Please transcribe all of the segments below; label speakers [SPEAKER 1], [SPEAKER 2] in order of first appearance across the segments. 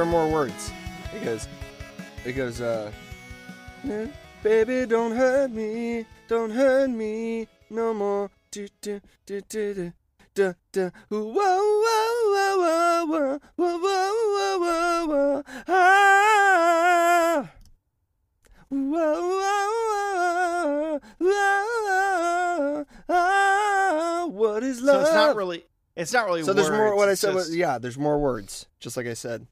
[SPEAKER 1] there are more words. It goes, it goes, uh, baby, don't hurt me, don't hurt me no more. Do, do, do, do, do. Da, da. Whoa, whoa, whoa, whoa, whoa, whoa, whoa, whoa, whoa, ah. Whoa, whoa, whoa, whoa, ah. What is
[SPEAKER 2] So it's not really. It's not really.
[SPEAKER 1] So there's more. What I said was yeah. There's more words, just like I said.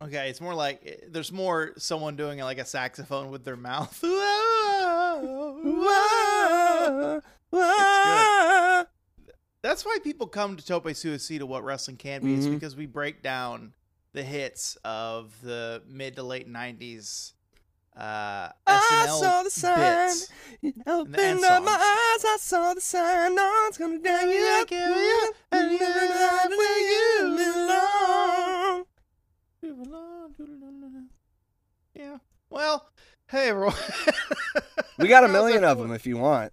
[SPEAKER 2] Okay, it's more like eh, there's more someone doing like a saxophone with their mouth.
[SPEAKER 1] Whoa, whoa.
[SPEAKER 2] That's why people come to Tope Suicida what wrestling can be. Is
[SPEAKER 1] Mhm.
[SPEAKER 2] because we break down the hits of the mid to late '90s uh,
[SPEAKER 1] I
[SPEAKER 2] SNL
[SPEAKER 1] saw the sign. You opened up my eyes. I saw the sign. No one's gonna dang you up.
[SPEAKER 2] Yeah, yeah,
[SPEAKER 1] And you're not where you belong.
[SPEAKER 2] Yeah. Well, hey everyone.
[SPEAKER 1] We got a million of them if you want.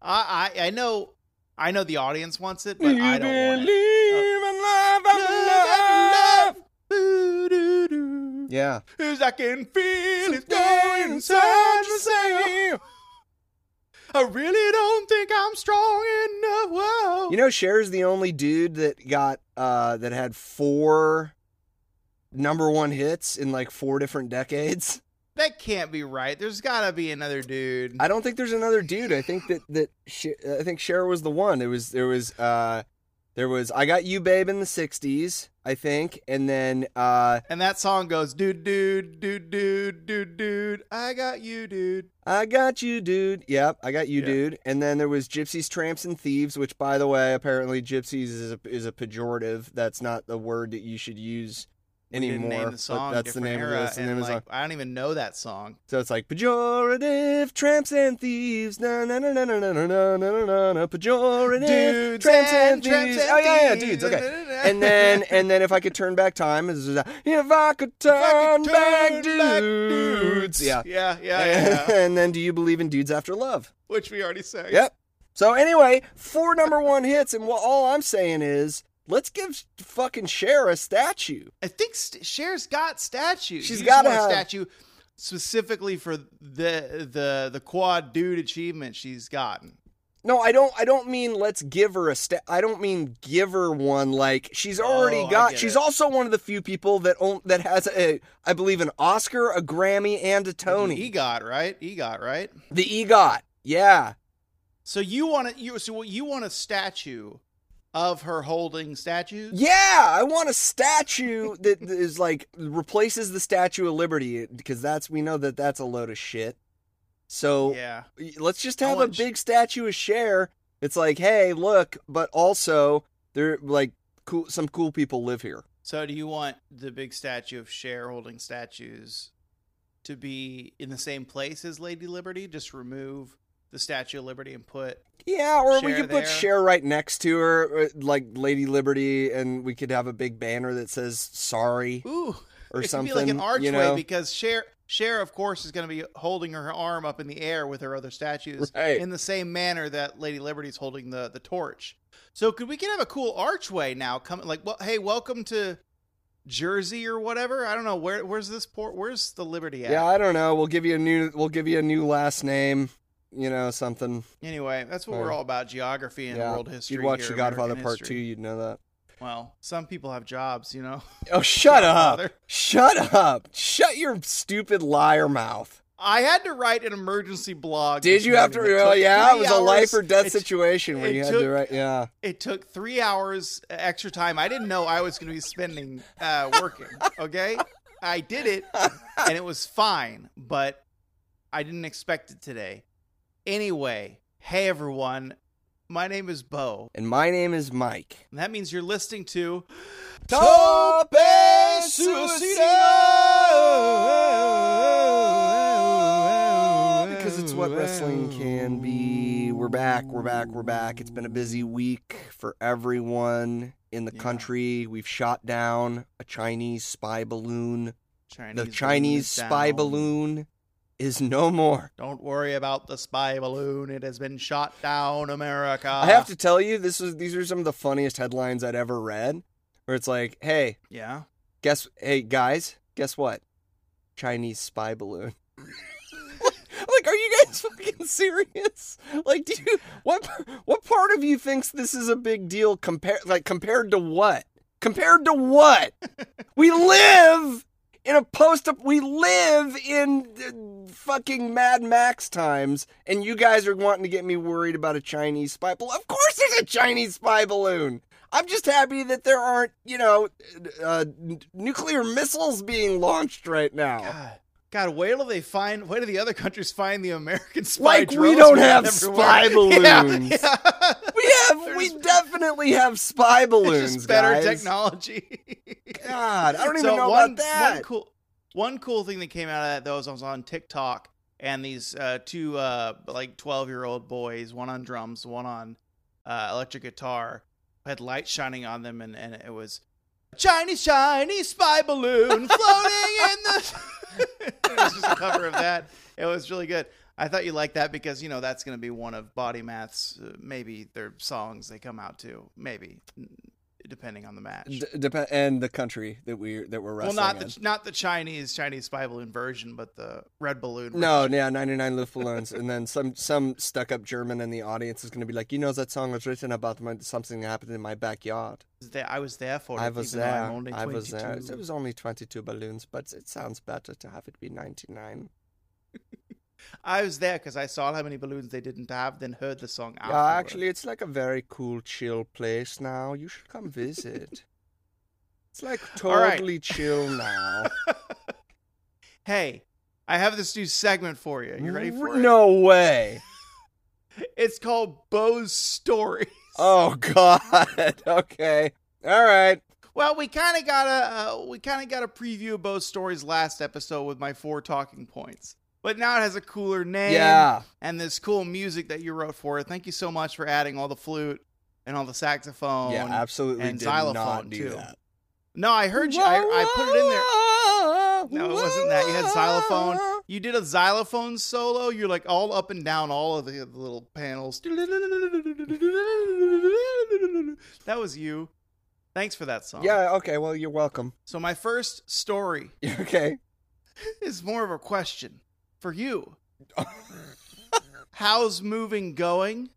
[SPEAKER 2] I, I I know I know the audience wants it, but
[SPEAKER 1] you
[SPEAKER 2] I don't want it.
[SPEAKER 1] love love.
[SPEAKER 2] Boo-doo-doo.
[SPEAKER 1] Yeah.
[SPEAKER 2] Cause I can feel it going inside same. I really don't think I'm strong enough. Whoa.
[SPEAKER 1] You know, Cher's the only dude that got uh that had four number one hits in like four different decades.
[SPEAKER 2] that can't be right. There's gotta be another dude.
[SPEAKER 1] I don't think there's another dude. I think that that Cher, I think Cher was the one. It was there was uh there was I got you babe in the 60s, I think, and then uh
[SPEAKER 2] and that song goes, dude, dude, dude, dude, dude, dude. I got you, dude.
[SPEAKER 1] I got you dude. Yep, I got you
[SPEAKER 2] Yeah.
[SPEAKER 1] dude. And then there was Gypsies, Tramps and Thieves, which by the way, apparently gypsies is a, is a pejorative. That's not the word that you should use anymore.
[SPEAKER 2] name the
[SPEAKER 1] but
[SPEAKER 2] song.
[SPEAKER 1] that's the name
[SPEAKER 2] era,
[SPEAKER 1] of the
[SPEAKER 2] and,
[SPEAKER 1] name of the song.
[SPEAKER 2] like, I don't even know that song.
[SPEAKER 1] So it's like pejorative, tramps and thieves, na na na na na na na na na na na pejorative,
[SPEAKER 2] Dudes
[SPEAKER 1] tramps and,
[SPEAKER 2] tramps
[SPEAKER 1] thieves.
[SPEAKER 2] and
[SPEAKER 1] oh yeah, yeah, dudes. Okay. And then and then if I could turn back time, is if I could turn,
[SPEAKER 2] If I could
[SPEAKER 1] back,
[SPEAKER 2] turn back
[SPEAKER 1] dudes. Yeah.
[SPEAKER 2] yeah, yeah, yeah. yeah.
[SPEAKER 1] and then do you believe in dudes after love?
[SPEAKER 2] Which we already said.
[SPEAKER 1] Yep. So anyway, four number one hits, and what all I'm saying is, let's give fucking Cher a statue.
[SPEAKER 2] I think St- Cher's got statues.
[SPEAKER 1] She's gotta have-
[SPEAKER 2] a statue specifically for the the the quad dude achievement she's gotten.
[SPEAKER 1] No, I don't. I don't mean let's give her a sta I don't mean give her one. Like she's already
[SPEAKER 2] Oh,
[SPEAKER 1] got. She's
[SPEAKER 2] it.
[SPEAKER 1] also one of the few people that own, that has a, I believe, an Oscar, a Grammy, and a Tony.
[SPEAKER 2] EGOT, right? EGOT, right?
[SPEAKER 1] The EGOT. Yeah.
[SPEAKER 2] So you want to you so you want a statue of her holding statues?
[SPEAKER 1] Yeah, I want a statue that is like replaces the Statue of Liberty because that's we know that that's a load of shit. So
[SPEAKER 2] Yeah.
[SPEAKER 1] let's just have a big statue of Cher. It's like, hey, look, but also there like cool some cool people live here.
[SPEAKER 2] So do you want the big statue of Cher holding statues to be in the same place as Lady Liberty? Just remove the Statue of Liberty and put
[SPEAKER 1] Yeah, or we could put. Cher right next to her, uh, like Lady Liberty, and we could have a big banner that says "Sorry"
[SPEAKER 2] ooh
[SPEAKER 1] or
[SPEAKER 2] it
[SPEAKER 1] something.
[SPEAKER 2] could be like an archway
[SPEAKER 1] you know?
[SPEAKER 2] because Cher Cher of course is going to be holding her arm up in the air with her other statues
[SPEAKER 1] Right.
[SPEAKER 2] in the same manner that Lady Liberty is holding the the torch. So could we could have a cool archway now coming like well hey welcome to Jersey or whatever. I don't know where where's this port where's the Liberty at?
[SPEAKER 1] Yeah, I don't know. We'll give you a new. We'll give you a new last name. You know, something.
[SPEAKER 2] Anyway, that's what we're all about geography and
[SPEAKER 1] yeah,
[SPEAKER 2] world history.
[SPEAKER 1] you'd watch The Godfather Part
[SPEAKER 2] history.
[SPEAKER 1] Two. You'd know that.
[SPEAKER 2] Well, some people have jobs, you know.
[SPEAKER 1] Oh, shut up! Shut up! Shut your stupid liar mouth.
[SPEAKER 2] I had to write an emergency blog.
[SPEAKER 1] Did you have to? Oh, yeah, it was a life or death
[SPEAKER 2] It-
[SPEAKER 1] situation where you had
[SPEAKER 2] took-
[SPEAKER 1] to write. Yeah.
[SPEAKER 2] It took three hours extra time. I didn't know I was going to be spending uh, working. Okay, I did it, and it was fine, but I didn't expect it today. Anyway, hey everyone, my name is Bo,
[SPEAKER 1] And my name is Mike.
[SPEAKER 2] and that means you're listening to
[SPEAKER 1] Tope Suicida! Because it's what wrestling can be. We're back, we're back, we're back. It's been a busy week for everyone in the
[SPEAKER 2] Yeah.
[SPEAKER 1] country. We've shot down a Chinese spy balloon.
[SPEAKER 2] Chinese.
[SPEAKER 1] The Chinese
[SPEAKER 2] is
[SPEAKER 1] spy
[SPEAKER 2] down.
[SPEAKER 1] balloon is no more.
[SPEAKER 2] Don't worry about the spy balloon. It has been shot down, America.
[SPEAKER 1] I have to tell you, this is these are some of the funniest headlines I'd ever read. Where it's like, hey,
[SPEAKER 2] Yeah.
[SPEAKER 1] Guess, hey guys, guess what? Chinese spy balloon. like, are you guys fucking serious? Like, do you what what part of you thinks this is a big deal compared like compared to what? Compared to what? we live in a post up we live in uh, fucking Mad Max times and you guys are wanting to get me worried about a Chinese spy balloon. Of course there's a Chinese spy balloon. I'm just happy that there aren't, you know, uh, nuclear missiles being launched right now.
[SPEAKER 2] God, God, wait till they find. Wait till the other countries find the American spy.
[SPEAKER 1] Like we don't have
[SPEAKER 2] everywhere.
[SPEAKER 1] spy balloons.
[SPEAKER 2] yeah.
[SPEAKER 1] We have, we definitely have spy
[SPEAKER 2] It's
[SPEAKER 1] balloons,
[SPEAKER 2] just better
[SPEAKER 1] guys.
[SPEAKER 2] technology.
[SPEAKER 1] God, I don't even
[SPEAKER 2] So
[SPEAKER 1] know
[SPEAKER 2] one,
[SPEAKER 1] about that.
[SPEAKER 2] One cool, one cool thing that came out of that though is I was on TikTok and these uh, two uh, like twelve year old boys, one on drums, one on uh, electric guitar, had light shining on them, and, and it was shiny, shiny spy balloon floating in the. was just a cover of that. It was really good. I thought you liked that because you know that's going to be one of Body Math's uh, maybe their songs they come out to, maybe depending on the match.
[SPEAKER 1] D- dep- and the country that we that we're wrestling.
[SPEAKER 2] Well, not
[SPEAKER 1] in.
[SPEAKER 2] the not the Chinese Chinese spy balloon version, but the red balloon.
[SPEAKER 1] No, yeah, 99 Luftballons. and then some some stuck up German in the audience is going to be like, you know, that song was written about my, something that happened in my backyard.
[SPEAKER 2] I was there, I was there for it.
[SPEAKER 1] I was there.
[SPEAKER 2] I'm only
[SPEAKER 1] I was there. It was only 22 balloons, but it sounds better to have it be 99.
[SPEAKER 2] I was there because I saw how many balloons they didn't have, then heard the song.
[SPEAKER 1] Yeah,
[SPEAKER 2] afterward.
[SPEAKER 1] actually, it's like a very cool, chill place now. You should come visit. it's like
[SPEAKER 2] All right.
[SPEAKER 1] totally chill now.
[SPEAKER 2] hey, I have this new segment for you. You ready for it?
[SPEAKER 1] No way.
[SPEAKER 2] It's called Bo's Story.
[SPEAKER 1] Oh God. okay. All right.
[SPEAKER 2] Well, we kind of got a uh, we kind of got a preview of Bo's stories last episode with my four talking points, but now it has a cooler name.
[SPEAKER 1] Yeah.
[SPEAKER 2] and this cool music that you wrote for it. Thank you so much for adding all the flute and all the saxophone.
[SPEAKER 1] yeah. Absolutely.
[SPEAKER 2] and
[SPEAKER 1] did
[SPEAKER 2] xylophone,
[SPEAKER 1] not do
[SPEAKER 2] too.
[SPEAKER 1] that.
[SPEAKER 2] No, I heard you. I, I put it in there. No, it wasn't that. You had xylophone. You did a xylophone solo. You're like all up and down all of the, the little panels. That was you. Thanks for that song.
[SPEAKER 1] Yeah. Okay. Well, you're welcome.
[SPEAKER 2] So my first story
[SPEAKER 1] Okay.
[SPEAKER 2] is more of a question for you. How's moving going?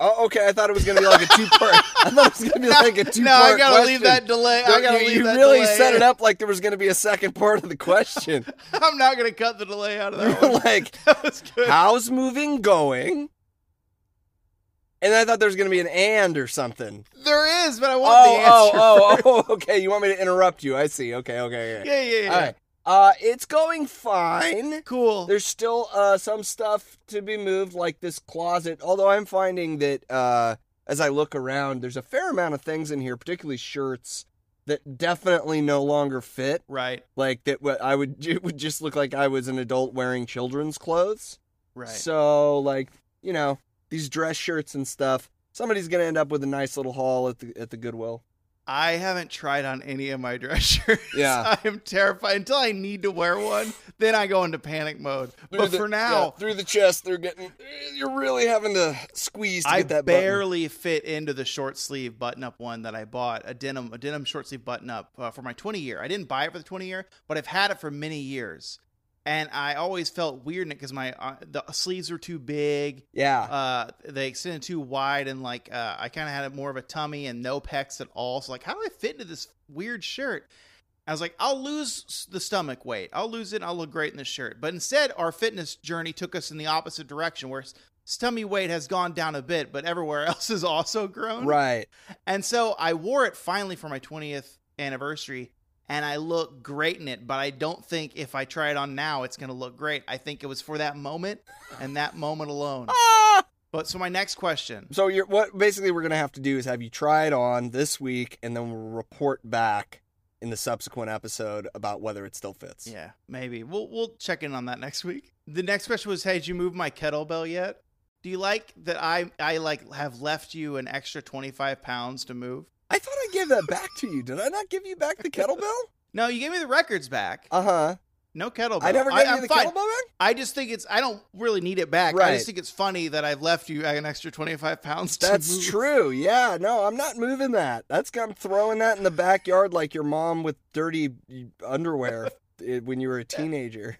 [SPEAKER 1] Oh, okay. I thought it was gonna be like a two part. I thought it was gonna be like a two
[SPEAKER 2] no. I gotta leave that delay. I gotta
[SPEAKER 1] you
[SPEAKER 2] leave
[SPEAKER 1] you
[SPEAKER 2] that
[SPEAKER 1] really
[SPEAKER 2] delay.
[SPEAKER 1] set it up like there was gonna be a second part of the question.
[SPEAKER 2] I'm not gonna cut the delay out of that
[SPEAKER 1] like,
[SPEAKER 2] That was good.
[SPEAKER 1] how's moving going? And I thought there was gonna be an and or something.
[SPEAKER 2] There is, but I want
[SPEAKER 1] Oh,
[SPEAKER 2] the answer.
[SPEAKER 1] oh, oh, oh, okay. You want me to interrupt you? I see. Okay, okay, okay.
[SPEAKER 2] Yeah, yeah, yeah.
[SPEAKER 1] All right. Uh, it's going fine.
[SPEAKER 2] Cool.
[SPEAKER 1] There's still uh some stuff to be moved, like this closet. Although I'm finding that uh, as I look around, there's a fair amount of things in here, particularly shirts that definitely no longer fit.
[SPEAKER 2] right,
[SPEAKER 1] Like that, what I would it would just look like I was an adult wearing children's clothes.
[SPEAKER 2] right.
[SPEAKER 1] So like you know these dress shirts and stuff. Somebody's gonna end up with a nice little haul at the at the Goodwill.
[SPEAKER 2] I haven't tried on any of my dress shirts.
[SPEAKER 1] Yeah.
[SPEAKER 2] I am terrified until I need to wear one. Then I go into panic mode.
[SPEAKER 1] Through
[SPEAKER 2] But
[SPEAKER 1] the-
[SPEAKER 2] for
[SPEAKER 1] yeah,
[SPEAKER 2] now,
[SPEAKER 1] through the chest, they're getting. You're really having to squeeze to
[SPEAKER 2] I
[SPEAKER 1] get that button.
[SPEAKER 2] barely fit into the short sleeve button up one that I bought a denim a denim short sleeve button up uh, for my 20 year. I didn't buy it for the 20 year, but I've had it for many years, and I always felt weird in it because my uh, the sleeves were too big.
[SPEAKER 1] Yeah.
[SPEAKER 2] Uh, they extended too wide, and like uh, I kind of had more of a tummy and no pecs at all. So like, how do I fit into this weird shirt? I was like, I'll lose the stomach weight. I'll lose it. and I'll look great in this shirt. But instead, our fitness journey took us in the opposite direction, where stomach weight has gone down a bit, but everywhere else has also grown.
[SPEAKER 1] right.
[SPEAKER 2] And so I wore it finally for my 20th anniversary, and I look great in it. But I don't think if I try it on now, it's going to look great. I think it was for that moment and that moment alone.
[SPEAKER 1] Ah!
[SPEAKER 2] But so my next question.
[SPEAKER 1] So you're what basically we're gonna have to do is have you try it on this week, and then we'll report back in the subsequent episode about whether it still fits.
[SPEAKER 2] Yeah, maybe we'll we'll check in on that next week. The next question was, "Hey, did you move my kettlebell yet? Do you like that I I like have left you an extra twenty five pounds to move?
[SPEAKER 1] I thought I gave that back to you. Did I not give you back the kettlebell?
[SPEAKER 2] No, you gave me the records back.
[SPEAKER 1] Uh huh.
[SPEAKER 2] No kettlebell.
[SPEAKER 1] I never
[SPEAKER 2] I,
[SPEAKER 1] gave you
[SPEAKER 2] I'm
[SPEAKER 1] the
[SPEAKER 2] fine.
[SPEAKER 1] kettlebell back.
[SPEAKER 2] I just think it's. I don't really need it back. I just think it's funny that I've left you an extra twenty five pounds. To
[SPEAKER 1] That's true. Yeah, no, I'm not moving that. That's I'm throwing that in the backyard like your mom with dirty underwear when you were a teenager.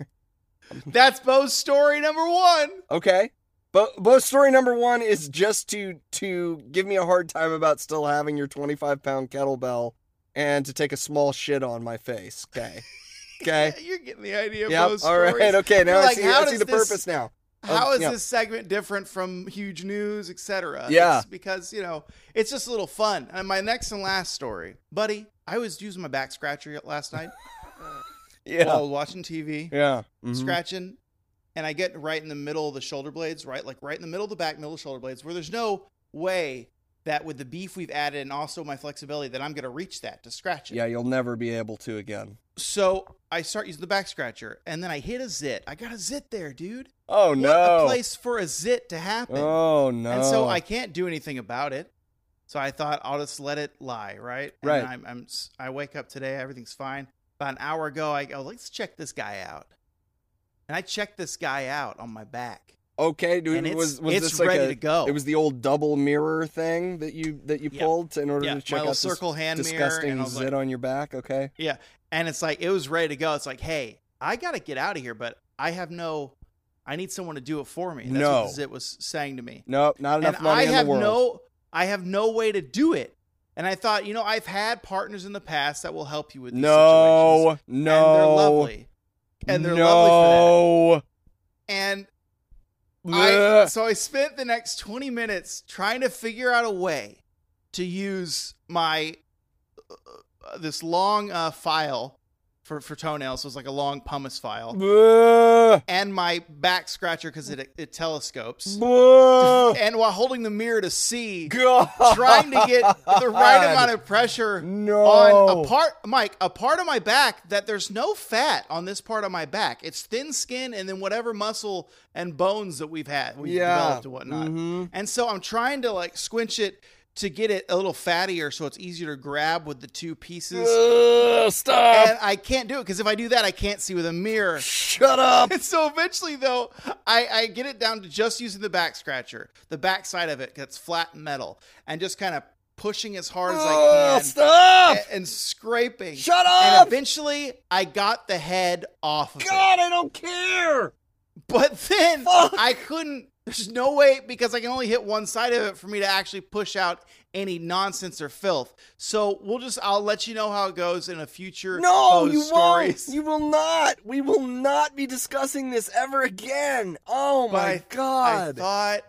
[SPEAKER 2] That's Bo's story number one.
[SPEAKER 1] Okay. But but story number one is just to to give me a hard time about still having your 25 pound kettlebell and to take a small shit on my face. Okay. Okay.
[SPEAKER 2] You're getting the idea. of
[SPEAKER 1] yep. All right.
[SPEAKER 2] stories.
[SPEAKER 1] Okay. Now
[SPEAKER 2] You're
[SPEAKER 1] I
[SPEAKER 2] like,
[SPEAKER 1] see.
[SPEAKER 2] how
[SPEAKER 1] I see the
[SPEAKER 2] this-
[SPEAKER 1] purpose now.
[SPEAKER 2] How
[SPEAKER 1] Um,
[SPEAKER 2] is
[SPEAKER 1] yeah.
[SPEAKER 2] this segment different from huge news, etc.?
[SPEAKER 1] Yeah.
[SPEAKER 2] It's because, you know, it's just a little fun. And my next and last story, buddy, I was using my back scratcher last night
[SPEAKER 1] Yeah.
[SPEAKER 2] while watching TV,
[SPEAKER 1] yeah. Mhm.
[SPEAKER 2] scratching, and I get right in the middle of the shoulder blades, right? Like right in the middle of the back, middle of the shoulder blades, where there's no way that with the beef we've added and also my flexibility that I'm going to reach that to scratch it.
[SPEAKER 1] Yeah. You'll never be able to again.
[SPEAKER 2] So I start using the back scratcher, and then I hit a zit. I got a zit there, dude.
[SPEAKER 1] Oh
[SPEAKER 2] What
[SPEAKER 1] no.
[SPEAKER 2] a place for a zit to happen.
[SPEAKER 1] Oh no.
[SPEAKER 2] And so I can't do anything about it. So I thought I'll just let it lie, right? And
[SPEAKER 1] Right.
[SPEAKER 2] I'm, I'm I wake up today, everything's fine. About an hour ago, I go, let's check this guy out. And I checked this guy out on my back.
[SPEAKER 1] Okay, dude,
[SPEAKER 2] it's-
[SPEAKER 1] was was
[SPEAKER 2] it's
[SPEAKER 1] this like
[SPEAKER 2] ready
[SPEAKER 1] a,
[SPEAKER 2] to go.
[SPEAKER 1] It was the old double mirror thing that you that you
[SPEAKER 2] Yeah.
[SPEAKER 1] pulled in order
[SPEAKER 2] Yeah,
[SPEAKER 1] to
[SPEAKER 2] my
[SPEAKER 1] check out
[SPEAKER 2] little
[SPEAKER 1] this
[SPEAKER 2] circle hand mirror.
[SPEAKER 1] disgusting
[SPEAKER 2] And was
[SPEAKER 1] zit
[SPEAKER 2] like,
[SPEAKER 1] on your back. Okay,
[SPEAKER 2] yeah. And it's like, it was ready to go. It's like, hey, I got to get out of here, but I have no, I need someone to do it for me. That's
[SPEAKER 1] No.
[SPEAKER 2] what the zit was saying to me.
[SPEAKER 1] nope, not enough
[SPEAKER 2] and
[SPEAKER 1] money
[SPEAKER 2] I
[SPEAKER 1] in
[SPEAKER 2] have
[SPEAKER 1] the world.
[SPEAKER 2] no I have no way to do it. And I thought, you know, I've had partners in the past that will help you with these
[SPEAKER 1] no,
[SPEAKER 2] situations.
[SPEAKER 1] no,
[SPEAKER 2] And they're lovely. And they're
[SPEAKER 1] no.
[SPEAKER 2] lovely for that. And I so I spent the next 20 minutes trying to figure out a way to use my uh, this long uh, file for for toenails. So it's like a long pumice file.
[SPEAKER 1] Bleh.
[SPEAKER 2] And my back scratcher because it it telescopes.
[SPEAKER 1] Bleh.
[SPEAKER 2] And while holding the mirror to see
[SPEAKER 1] God.
[SPEAKER 2] trying to get the right amount of pressure
[SPEAKER 1] no
[SPEAKER 2] on a part Mike, a part of my back that there's no fat on this part of my back. It's thin skin and then whatever muscle and bones that we've had, we've
[SPEAKER 1] yeah.
[SPEAKER 2] developed and whatnot.
[SPEAKER 1] Mhm.
[SPEAKER 2] And so I'm trying to like squinch it to get it a little fattier so it's easier to grab with the two pieces.
[SPEAKER 1] Ugh, stop!
[SPEAKER 2] And I can't do it because if I do that, I can't see with a mirror.
[SPEAKER 1] Shut up!
[SPEAKER 2] And so eventually, though, I, I get it down to just using the back scratcher, the back side of it that's flat metal, and just kind of pushing as hard as I can
[SPEAKER 1] stop!
[SPEAKER 2] and, and scraping.
[SPEAKER 1] Shut up!
[SPEAKER 2] And eventually, I got the head off of it.
[SPEAKER 1] God, I don't care.
[SPEAKER 2] But then
[SPEAKER 1] Fuck.
[SPEAKER 2] I couldn't. There's no way because I can only hit one side of it for me to actually push out any nonsense or filth. So we'll just. I'll let you know how it goes in a future.
[SPEAKER 1] No, you
[SPEAKER 2] stories.
[SPEAKER 1] won't. You will not. We will not be discussing this ever again. Oh
[SPEAKER 2] But
[SPEAKER 1] my god.
[SPEAKER 2] I thought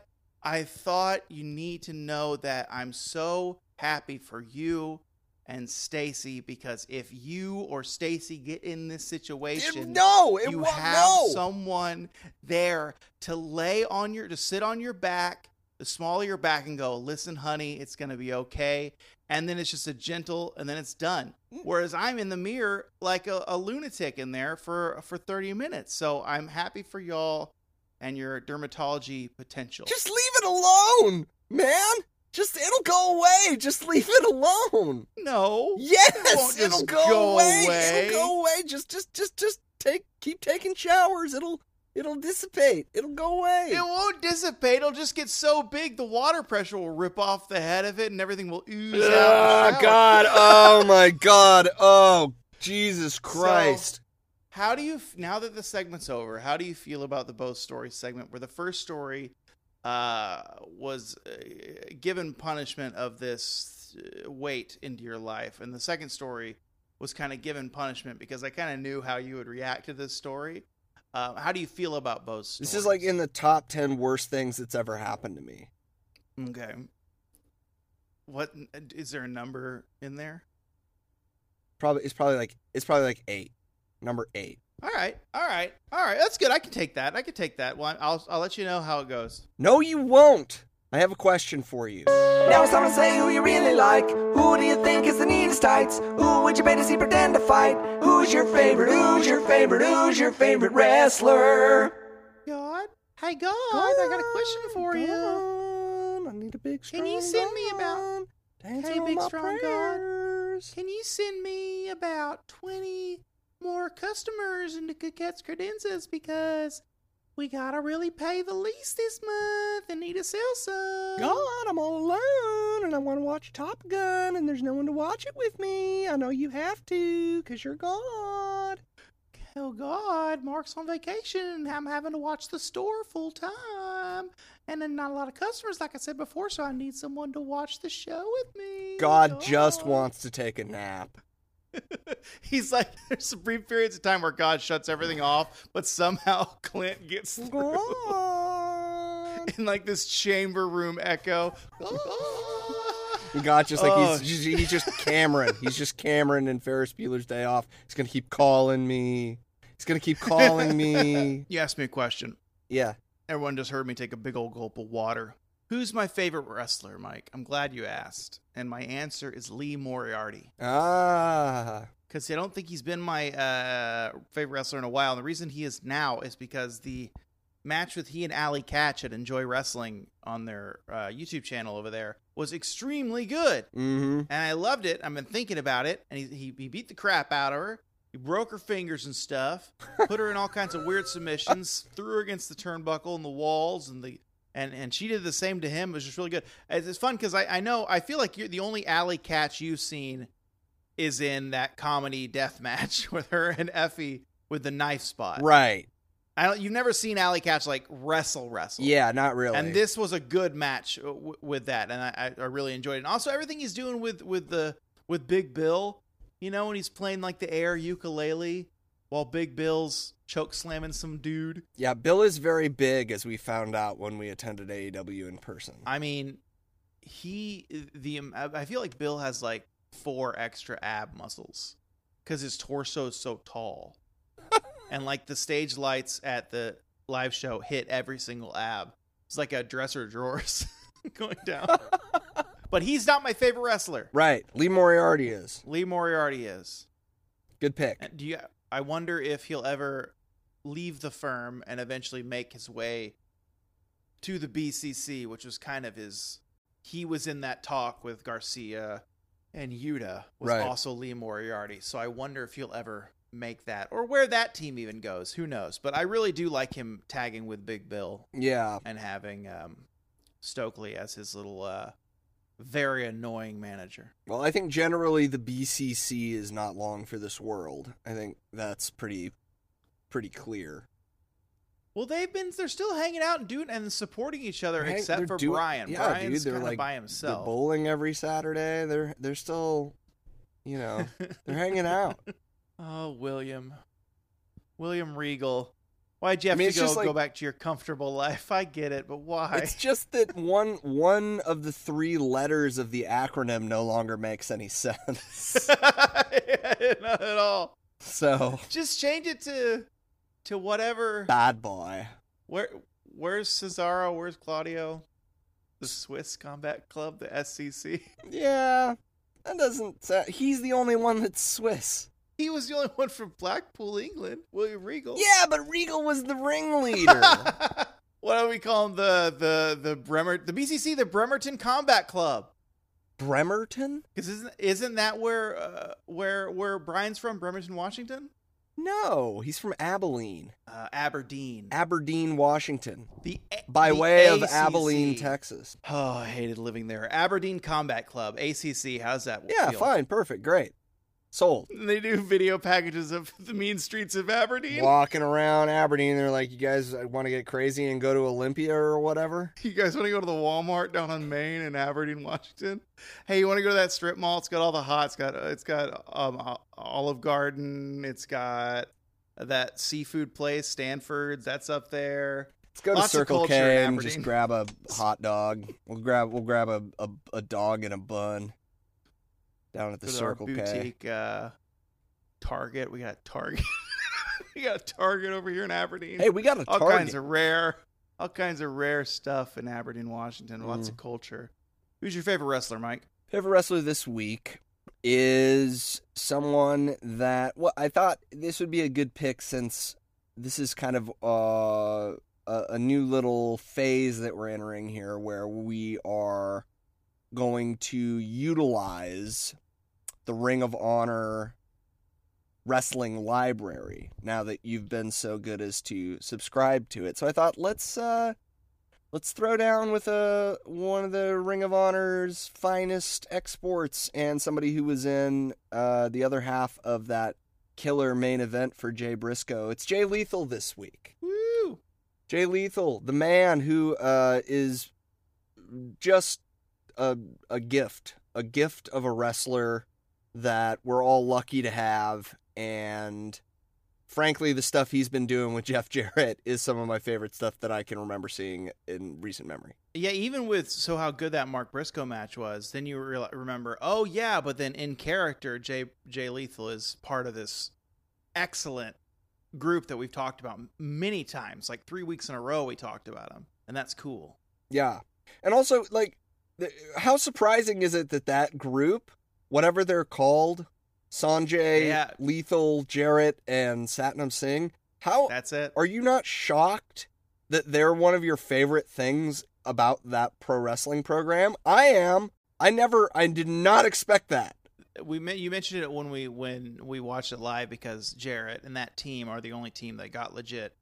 [SPEAKER 2] I thought you need to know that I'm so happy for you and Stacy because if you or Stacy get in this
[SPEAKER 1] It-
[SPEAKER 2] situation,
[SPEAKER 1] no, it
[SPEAKER 2] you
[SPEAKER 1] won't.
[SPEAKER 2] have
[SPEAKER 1] no.
[SPEAKER 2] someone there to lay on your to sit on your back, the small of your back and go, "Listen, honey, it's to be okay." And then it's just a gentle and then it's done.
[SPEAKER 1] Mm.
[SPEAKER 2] Whereas I'm in the mirror like a, a lunatic in there for for 30 minutes. So I'm happy for y'all and your dermatology potential.
[SPEAKER 1] Just leave it alone, man. Just it'll go away. Just leave it alone.
[SPEAKER 2] no.
[SPEAKER 1] Yes, it'll
[SPEAKER 2] just
[SPEAKER 1] go,
[SPEAKER 2] go
[SPEAKER 1] away.
[SPEAKER 2] away.
[SPEAKER 1] It'll go away. Just, just, just, just take. Keep taking showers. It'll, it'll dissipate. It'll go away.
[SPEAKER 2] It won't dissipate. It'll just get so big the water pressure will rip off the head of it and everything will ooze out. the
[SPEAKER 1] Ah,
[SPEAKER 2] shower.
[SPEAKER 1] God. Oh my God. Oh Jesus Christ.
[SPEAKER 2] How do you now that the segment's over? How do you feel about the both story segment, where the first story uh, was uh, given punishment of this uh, weight into your life, and the second story was kind of given punishment because I kind of knew how you would react to this story. Uh, how do you feel about both? Stories?
[SPEAKER 1] This is like in the top ten worst things that's ever happened to me.
[SPEAKER 2] okay. What is there a number in there?
[SPEAKER 1] Probably it's probably like it's probably like eight. Number eight.
[SPEAKER 2] All right, all right, all right. That's good. I can take that. I can take that one. I'll I'll let you know how it goes.
[SPEAKER 1] No, you won't. I have a question for you.
[SPEAKER 3] Now it's time to say who you really like. Who do you think is the neatest tights? Who would you bet to see pretend to fight? Who's your favorite? Who's your favorite? Who's your favorite wrestler?
[SPEAKER 2] God, hi God, God I got a question for you.
[SPEAKER 1] God, I need a big strong.
[SPEAKER 2] Can you
[SPEAKER 1] strong
[SPEAKER 2] send me about-
[SPEAKER 1] God. Dancing
[SPEAKER 2] Hey, big
[SPEAKER 1] my
[SPEAKER 2] strong God. Can you send me about twenty more customers into Good Cats Credenzas because we gotta really pay the lease this month and need to sell some.
[SPEAKER 1] God, I'm all alone and I want to watch Top Gun and there's no one to watch it with me. I know you have to because you're God.
[SPEAKER 2] Oh God, Mark's on vacation and I'm having to watch the store full time. And then not a lot of customers, like I said before, so I need someone to watch the show with me.
[SPEAKER 1] God oh,
[SPEAKER 2] just
[SPEAKER 1] wants to take a nap.
[SPEAKER 2] He's like, there's some brief periods of time where God shuts everything off, but somehow Clint gets through
[SPEAKER 1] God.
[SPEAKER 2] in like this chamber room echo.
[SPEAKER 1] God just like
[SPEAKER 2] Oh,
[SPEAKER 1] he's, he's just Cameron. He's just Cameron and Ferris Bueller's Day Off. He's gonna keep calling me. He's gonna keep calling me.
[SPEAKER 2] You asked me a question.
[SPEAKER 1] Yeah.
[SPEAKER 2] Everyone just heard me take a big old gulp of water. Who's my favorite wrestler, Mike? I'm glad you asked. And my answer is Lee Moriarty.
[SPEAKER 1] Ah.
[SPEAKER 2] Because I don't think he's been my uh, favorite wrestler in a while. And the reason he is now is because the match with he and Allie Katch at Enjoy Wrestling on their uh, YouTube channel over there was extremely good.
[SPEAKER 1] Mm-hmm.
[SPEAKER 2] And I loved it. I've been thinking about it. And he, he, he beat the crap out of her. He broke her fingers and stuff, put her in all kinds of weird submissions, threw her against the turnbuckle and the walls and the and and she did the same to him. It was just really good. It's, it's fun because I, I know I feel like you're the only Allie Katch you've seen is in that comedy death match with her and Effy with the knife spot.
[SPEAKER 1] Right.
[SPEAKER 2] I don't. You've never seen Allie Katch like wrestle wrestle.
[SPEAKER 1] Yeah, not really.
[SPEAKER 2] And this was a good match w- with that, and I, I really enjoyed it. And also everything he's doing with with the with Big Bill, you know, when he's playing like the air ukulele while Big Bill's choke slamming some dude.
[SPEAKER 1] Yeah, Bill is very big, as we found out when we attended AEW in person.
[SPEAKER 2] I mean, he the I feel like Bill has like four extra ab muscles because his torso is so tall, and like the stage lights at the live show hit every single ab. It's like a dresser of drawers going down. but he's not my favorite wrestler.
[SPEAKER 1] Right. Lee Moriarty is.
[SPEAKER 2] Lee Moriarty is.
[SPEAKER 1] Good pick.
[SPEAKER 2] Do you? I wonder if he'll ever leave the firm and eventually make his way to the BCC, which was kind of his. He was in that talk with Garcia and Yuta was
[SPEAKER 1] Right.
[SPEAKER 2] also Lee Moriarty. So I wonder if he'll ever make that or where that team even goes. Who knows? But I really do like him tagging with Big Bill
[SPEAKER 1] Yeah.
[SPEAKER 2] and having um, Stokely as his little uh, very annoying manager.
[SPEAKER 1] Well, I think generally the BCC is not long for this world. I think that's pretty pretty clear.
[SPEAKER 2] Well, they've been they're still hanging out and doing and supporting each other, except
[SPEAKER 1] They're
[SPEAKER 2] for
[SPEAKER 1] doing-
[SPEAKER 2] Bryan.
[SPEAKER 1] yeah, dude,
[SPEAKER 2] Bryan's
[SPEAKER 1] they're
[SPEAKER 2] kind of
[SPEAKER 1] like-
[SPEAKER 2] by himself.
[SPEAKER 1] They're bowling every Saturday. They're they're still, you know, they're hanging out.
[SPEAKER 2] oh, William, William Regal. Why'd you have
[SPEAKER 1] I mean,
[SPEAKER 2] to go
[SPEAKER 1] like-
[SPEAKER 2] go back to your comfortable life? I get it, but why?
[SPEAKER 1] It's just that one one of the three letters of the acronym no longer makes any sense.
[SPEAKER 2] yeah, Not at all.
[SPEAKER 1] so
[SPEAKER 2] Just change it to to whatever.
[SPEAKER 1] bad boy.
[SPEAKER 2] Where where's Cesaro? Where's Claudio? The Swiss Combat Club, the SCC.
[SPEAKER 1] Yeah, that doesn't. Sound, he's the only one that's Swiss.
[SPEAKER 2] He was the only one from Blackpool, England. William Regal.
[SPEAKER 1] Yeah, but Regal was the ringleader.
[SPEAKER 2] what do we call him? The the the Bremer the BCC the Bremerton Combat Club.
[SPEAKER 1] Bremerton?
[SPEAKER 2] Because isn't isn't that where uh, where where Bryan's from? Bremerton, Washington.
[SPEAKER 1] No, he's from Abilene,
[SPEAKER 2] Uh, Aberdeen.
[SPEAKER 1] Aberdeen, Washington,
[SPEAKER 2] the A-
[SPEAKER 1] by
[SPEAKER 2] the
[SPEAKER 1] way of Abilene, Texas.
[SPEAKER 2] Oh, I hated living there. Aberdeen Combat Club, ACC. How's that?
[SPEAKER 1] Yeah,
[SPEAKER 2] feel?
[SPEAKER 1] fine, perfect, great. Sold.
[SPEAKER 2] They do video packages of the mean streets of Aberdeen.
[SPEAKER 1] Walking around Aberdeen, they're like, "You guys want to get crazy and go to Olympia or whatever?"
[SPEAKER 2] You guys want to go to the Walmart down on Main in Aberdeen, Washington? Hey, you want to go to that strip mall? It's got all the hot. It's got it's got um, Olive Garden. It's got that seafood place, Stanford's. That's up there.
[SPEAKER 1] Let's go to
[SPEAKER 2] Lots of
[SPEAKER 1] Circle K and just grab a hot dog. We'll grab we'll grab a, a, a dog and a bun down at the Circle
[SPEAKER 2] our
[SPEAKER 1] K.
[SPEAKER 2] boutique uh, Target. We got Target. we got Target over here in Aberdeen.
[SPEAKER 1] Hey, we got a
[SPEAKER 2] all
[SPEAKER 1] Target.
[SPEAKER 2] kinds of rare, all kinds of rare stuff in Aberdeen, Washington. Lots
[SPEAKER 1] Mm.
[SPEAKER 2] of culture. Who's your favorite wrestler, Mike?
[SPEAKER 1] Favorite wrestler this week is someone that well, I thought this would be a good pick since this is kind of uh, a, a new little phase that we're entering here, where we are going to utilize the Ring of Honor wrestling library now that you've been so good as to subscribe to it. So I thought let's uh let's throw down with a one of the Ring of Honor's finest exports and somebody who was in uh the other half of that killer main event for Jay Briscoe. It's Jay Lethal this week.
[SPEAKER 2] Woo!
[SPEAKER 1] Jay Lethal, the man who uh, is just a, a gift, a gift of a wrestler that we're all lucky to have. And frankly, the stuff he's been doing with Jeff Jarrett is some of my favorite stuff that I can remember seeing in recent memory.
[SPEAKER 2] Yeah, even with so how good that Mark Briscoe match was, then you real remember, oh yeah, but then in character, Jay Jay Lethal is part of this excellent group that we've talked about many times. Like three weeks in a row, we talked about him, and that's cool.
[SPEAKER 1] Yeah. And also, like, how surprising is it that that group, whatever they're called, Sonjay,
[SPEAKER 2] Yeah.
[SPEAKER 1] Lethal, Jarrett, and Satnam Singh, how
[SPEAKER 2] That's it.
[SPEAKER 1] are you not shocked that they're one of your favorite things about that pro wrestling program? I am. I never, I did not expect that.
[SPEAKER 2] we you mentioned it when we when we watched it live because Jarrett and that team are the only team that got legit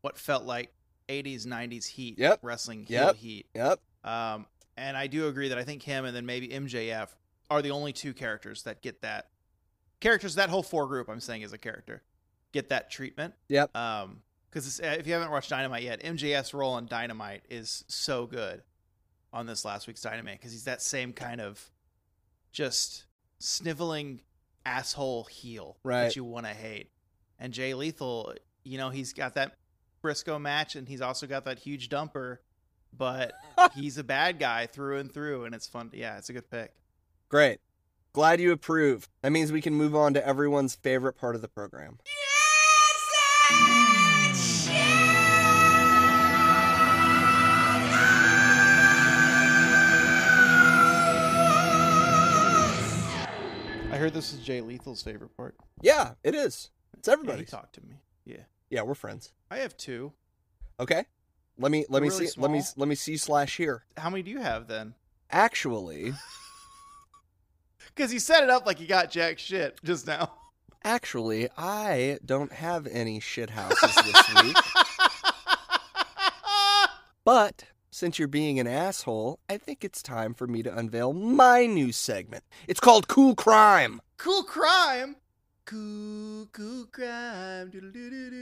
[SPEAKER 2] what felt like 80s 90s heat
[SPEAKER 1] Yep.
[SPEAKER 2] wrestling heel
[SPEAKER 1] Yep.
[SPEAKER 2] heat
[SPEAKER 1] Yep.
[SPEAKER 2] um and I do agree that I think him and then maybe MJF are the only two characters that get that characters that whole four group I'm saying is a character get that treatment
[SPEAKER 1] Yep.
[SPEAKER 2] um because if you haven't watched Dynamite yet MJF's role on Dynamite is so good on this last week's Dynamite because he's that same kind of just sniveling asshole heel
[SPEAKER 1] Right.
[SPEAKER 2] that you want to hate. And Jay Lethal, you know, he's got that Briscoe match and he's also got that huge dumper, but he's a bad guy through and through, and it's fun. Yeah, it's a good pick.
[SPEAKER 1] Great. Glad you approve. That means we can move on to everyone's favorite part of the program.
[SPEAKER 2] Yes, I heard this is Jay Lethal's favorite part.
[SPEAKER 1] Yeah, it is. It's
[SPEAKER 2] Yeah, talk to me. Yeah,
[SPEAKER 1] Yeah, we're friends.
[SPEAKER 2] I have two.
[SPEAKER 1] Okay. Let me let me
[SPEAKER 2] Really
[SPEAKER 1] see let me let me see slash here.
[SPEAKER 2] How many do you have then?
[SPEAKER 1] Actually,
[SPEAKER 2] Because he set it up like he got jack shit just now.
[SPEAKER 1] actually, I don't have any shit houses this week. But since you're being an asshole, I think it's time for me to unveil my new segment. It's called Cool Crime.
[SPEAKER 2] cool crime. Cool, cool crime.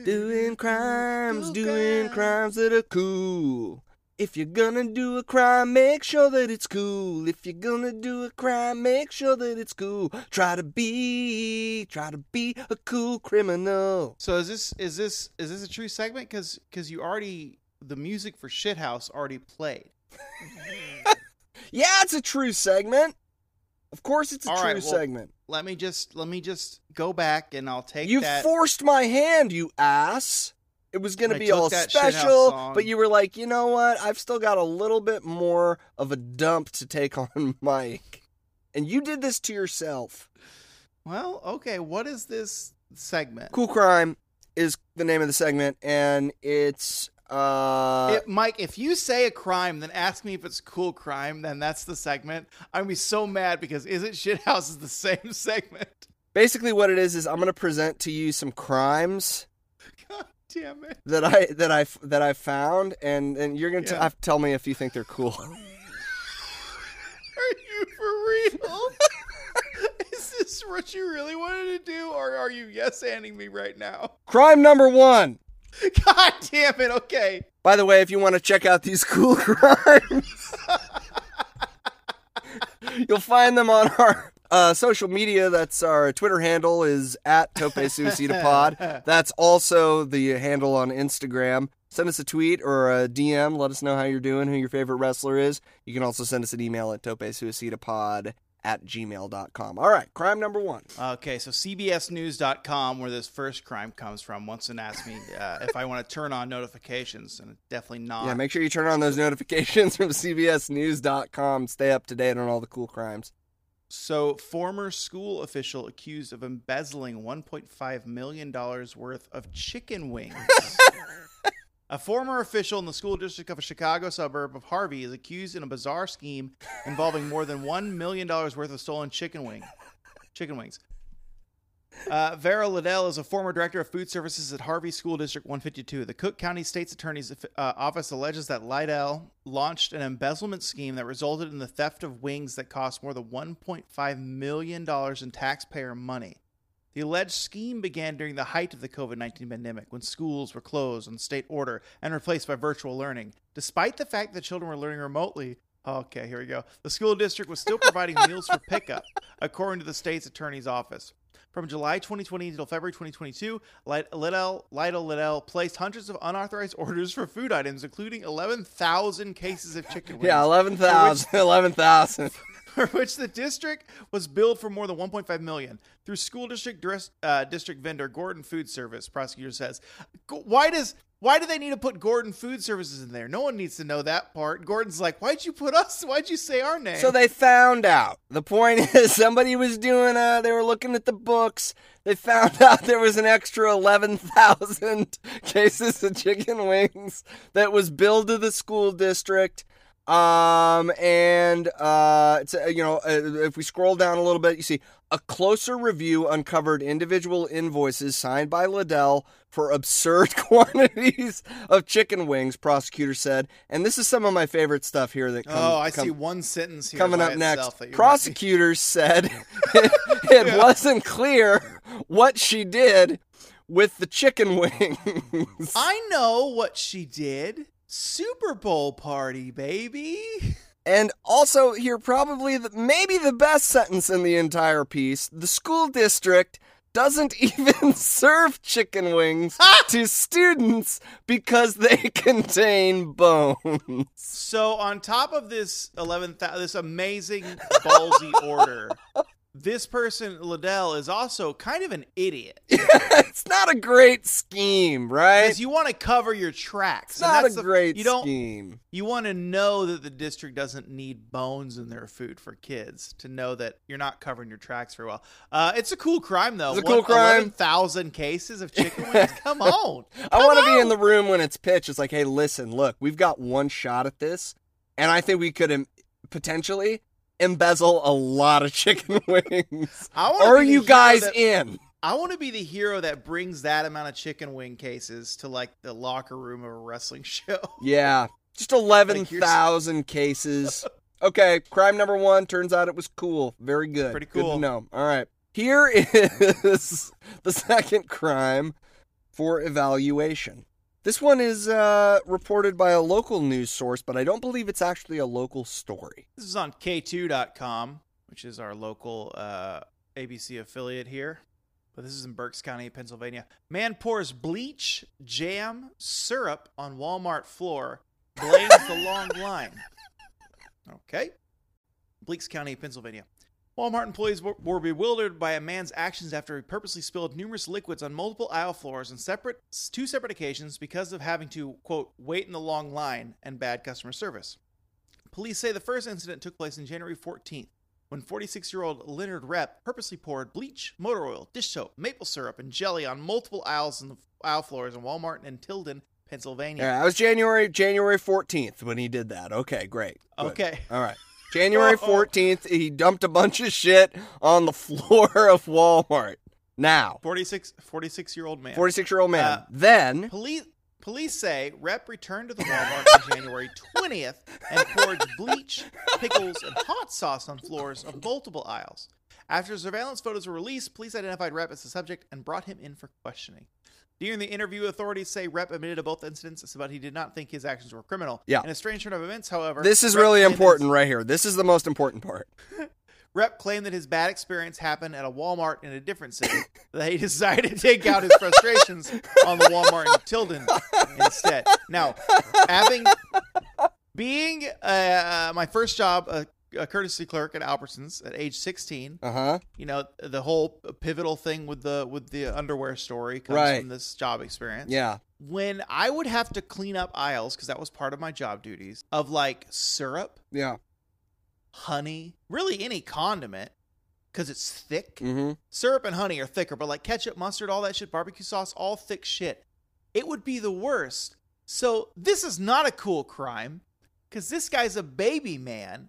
[SPEAKER 1] Doing crimes,
[SPEAKER 2] Cool
[SPEAKER 1] doing
[SPEAKER 2] crime.
[SPEAKER 1] crimes that are cool. If you're gonna do a crime, make sure that it's cool. If you're gonna do a crime, make sure that it's cool. Try to be, try to be a cool criminal.
[SPEAKER 2] So is this is this is this a true segment? Because because you already the music for Shithouse already played.
[SPEAKER 1] Yeah, it's a true segment. Of course, it's a
[SPEAKER 2] All
[SPEAKER 1] true
[SPEAKER 2] right, well,
[SPEAKER 1] segment.
[SPEAKER 2] Let me just let me just go back and I'll take
[SPEAKER 1] You
[SPEAKER 2] that.
[SPEAKER 1] forced my hand, you ass. It was going to be all special, but you were like, you know what? I've still got a little bit more of a dump to take on Mike. And you did this to yourself.
[SPEAKER 2] well, okay. What is this segment?
[SPEAKER 1] Cool Crime is the name of the segment, and it's. Uh,
[SPEAKER 2] It- Mike, if you say a crime, then ask me if it's cool crime. Then that's the segment. I'm gonna be so mad because isn't Shithouse is the same segment?
[SPEAKER 1] basically, what it is is I'm going to present to you some crimes
[SPEAKER 2] damn it!
[SPEAKER 1] that I that I that I found, and and you're going to
[SPEAKER 2] Yeah.
[SPEAKER 1] tell me if you think they're cool.
[SPEAKER 2] Are you for real? is this what you really wanted to do, or are you yes anding me right now?
[SPEAKER 1] Crime number one.
[SPEAKER 2] God damn it! Okay.
[SPEAKER 1] By the way, if you want to check out these cool crimes, you'll find them on our uh, social media. That's our Twitter handle is at Tope Suicida Pod. That's also the handle on Instagram. Send us a tweet or a DM. Let us know how you're doing, who your favorite wrestler is. You can also send us an email at topesuicidapod at gmail.com. All right, crime number one.
[SPEAKER 2] Okay, so CBSNews.com, where this first crime comes from, once and ask me uh, if I want to turn on notifications, and definitely not.
[SPEAKER 1] Yeah, make sure you turn on those notifications from CBSNews.com. Stay up to date on all the cool crimes.
[SPEAKER 2] So, former school official accused of embezzling $1.5 million worth of chicken wings. a former official in the school district of a Chicago suburb of Harvey is accused in a bizarre scheme involving more than $1 million worth of stolen chicken wing. Chicken wings. Uh, Vera Liddell is a former director of food services at Harvey School District 152. The Cook County State's Attorney's uh, Office alleges that Liddell launched an embezzlement scheme that resulted in the theft of wings that cost more than $1.5 million in taxpayer money. The alleged scheme began during the height of the COVID 19 pandemic when schools were closed on state order and replaced by virtual learning. Despite the fact that children were learning remotely, okay, here we go, the school district was still providing meals for pickup, according to the state's attorney's office. From July 2020 until February 2022, Liddell, Liddell, Liddell placed hundreds of unauthorized orders for food items, including 11,000 cases of chicken wings.
[SPEAKER 1] Yeah, 11,000. 11,000.
[SPEAKER 2] for which the district was billed for more than 1.5 million through school district uh, district vendor Gordon Food Service. Prosecutor says, "Why does why do they need to put Gordon Food Services in there? No one needs to know that part." Gordon's like, "Why'd you put us? Why'd you say our name?"
[SPEAKER 1] So they found out. The point is, somebody was doing. Uh, they were looking at the books. They found out there was an extra 11,000 cases of chicken wings that was billed to the school district. Um, and, uh, uh, you know, uh, if we scroll down a little bit, you see a closer review uncovered individual invoices signed by Liddell for absurd quantities of chicken wings, prosecutor said. And this is some of my favorite stuff here that comes.
[SPEAKER 2] Oh, I see one sentence here
[SPEAKER 1] coming up next. Prosecutors said it, it yeah. wasn't clear what she did with the chicken wings.
[SPEAKER 2] I know what she did. Super Bowl party, baby.
[SPEAKER 1] And also, here, probably the, maybe the best sentence in the entire piece the school district doesn't even serve chicken wings to students because they contain bones.
[SPEAKER 2] So, on top of this 11, this amazing ballsy order, this person Liddell is also kind of an idiot.
[SPEAKER 1] it's not a great scheme, right?
[SPEAKER 2] Because you want to cover your tracks.
[SPEAKER 1] It's not a the, great you don't, scheme.
[SPEAKER 2] You want to know that the district doesn't need bones in their food for kids to know that you're not covering your tracks very well. Uh, it's a cool crime, though.
[SPEAKER 1] It's a cool crime.
[SPEAKER 2] Thousand cases of chicken wings. Come on. Come
[SPEAKER 1] I want to be in the room when it's pitched. It's like, hey, listen, look, we've got one shot at this, and I think we could um, potentially embezzle a lot of chicken wings. Are you guys that, in?
[SPEAKER 2] I want to be the hero that brings that amount of chicken wing cases to like the locker room of a wrestling show.
[SPEAKER 1] Yeah, just eleven thousand like cases. Okay, crime number one. Turns out it was cool. Very good.
[SPEAKER 2] Pretty cool.
[SPEAKER 1] Good to know. All right. Here is the second crime for evaluation. This one is uh, reported by a local news source, but I don't believe it's actually a local story.
[SPEAKER 2] This is on K2.com, which is our local uh, ABC affiliate here. But this is in Berks County, Pennsylvania. Man pours bleach, jam, syrup on Walmart floor, blames the long line. Okay. Bleaks County, Pennsylvania. Walmart employees were bewildered by a man's actions after he purposely spilled numerous liquids on multiple aisle floors on separate two separate occasions because of having to quote wait in the long line and bad customer service. Police say the first incident took place on January 14th when 46-year-old Leonard Rep purposely poured bleach, motor oil, dish soap, maple syrup, and jelly on multiple aisles in the aisle floors in Walmart in Tilden, Pennsylvania.
[SPEAKER 1] Yeah, that was January January 14th when he did that. Okay, great.
[SPEAKER 2] Good. Okay.
[SPEAKER 1] All right. January 14th, he dumped a bunch of shit on the floor of Walmart. Now,
[SPEAKER 2] 46 46 year old man.
[SPEAKER 1] 46 year old man. Uh, then
[SPEAKER 2] police police say Rep returned to the Walmart on January 20th and poured bleach, pickles, and hot sauce on floors of multiple aisles. After surveillance photos were released, police identified Rep as the subject and brought him in for questioning. During the interview, authorities say Rep admitted to both incidents, but he did not think his actions were criminal.
[SPEAKER 1] Yeah.
[SPEAKER 2] In a strange turn of events, however,
[SPEAKER 1] this is Rep really important right here. This is the most important part.
[SPEAKER 2] Rep claimed that his bad experience happened at a Walmart in a different city. that he decided to take out his frustrations on the Walmart in Tilden instead. Now, having being uh, my first job, uh, a courtesy clerk at Albertsons at age 16.
[SPEAKER 1] Uh-huh.
[SPEAKER 2] You know, the whole pivotal thing with the with the underwear story comes
[SPEAKER 1] right.
[SPEAKER 2] from this job experience.
[SPEAKER 1] Yeah.
[SPEAKER 2] When I would have to clean up aisles cuz that was part of my job duties of like syrup,
[SPEAKER 1] yeah,
[SPEAKER 2] honey, really any condiment cuz it's thick.
[SPEAKER 1] Mm-hmm.
[SPEAKER 2] Syrup and honey are thicker, but like ketchup, mustard, all that shit, barbecue sauce, all thick shit. It would be the worst. So, this is not a cool crime cuz this guy's a baby man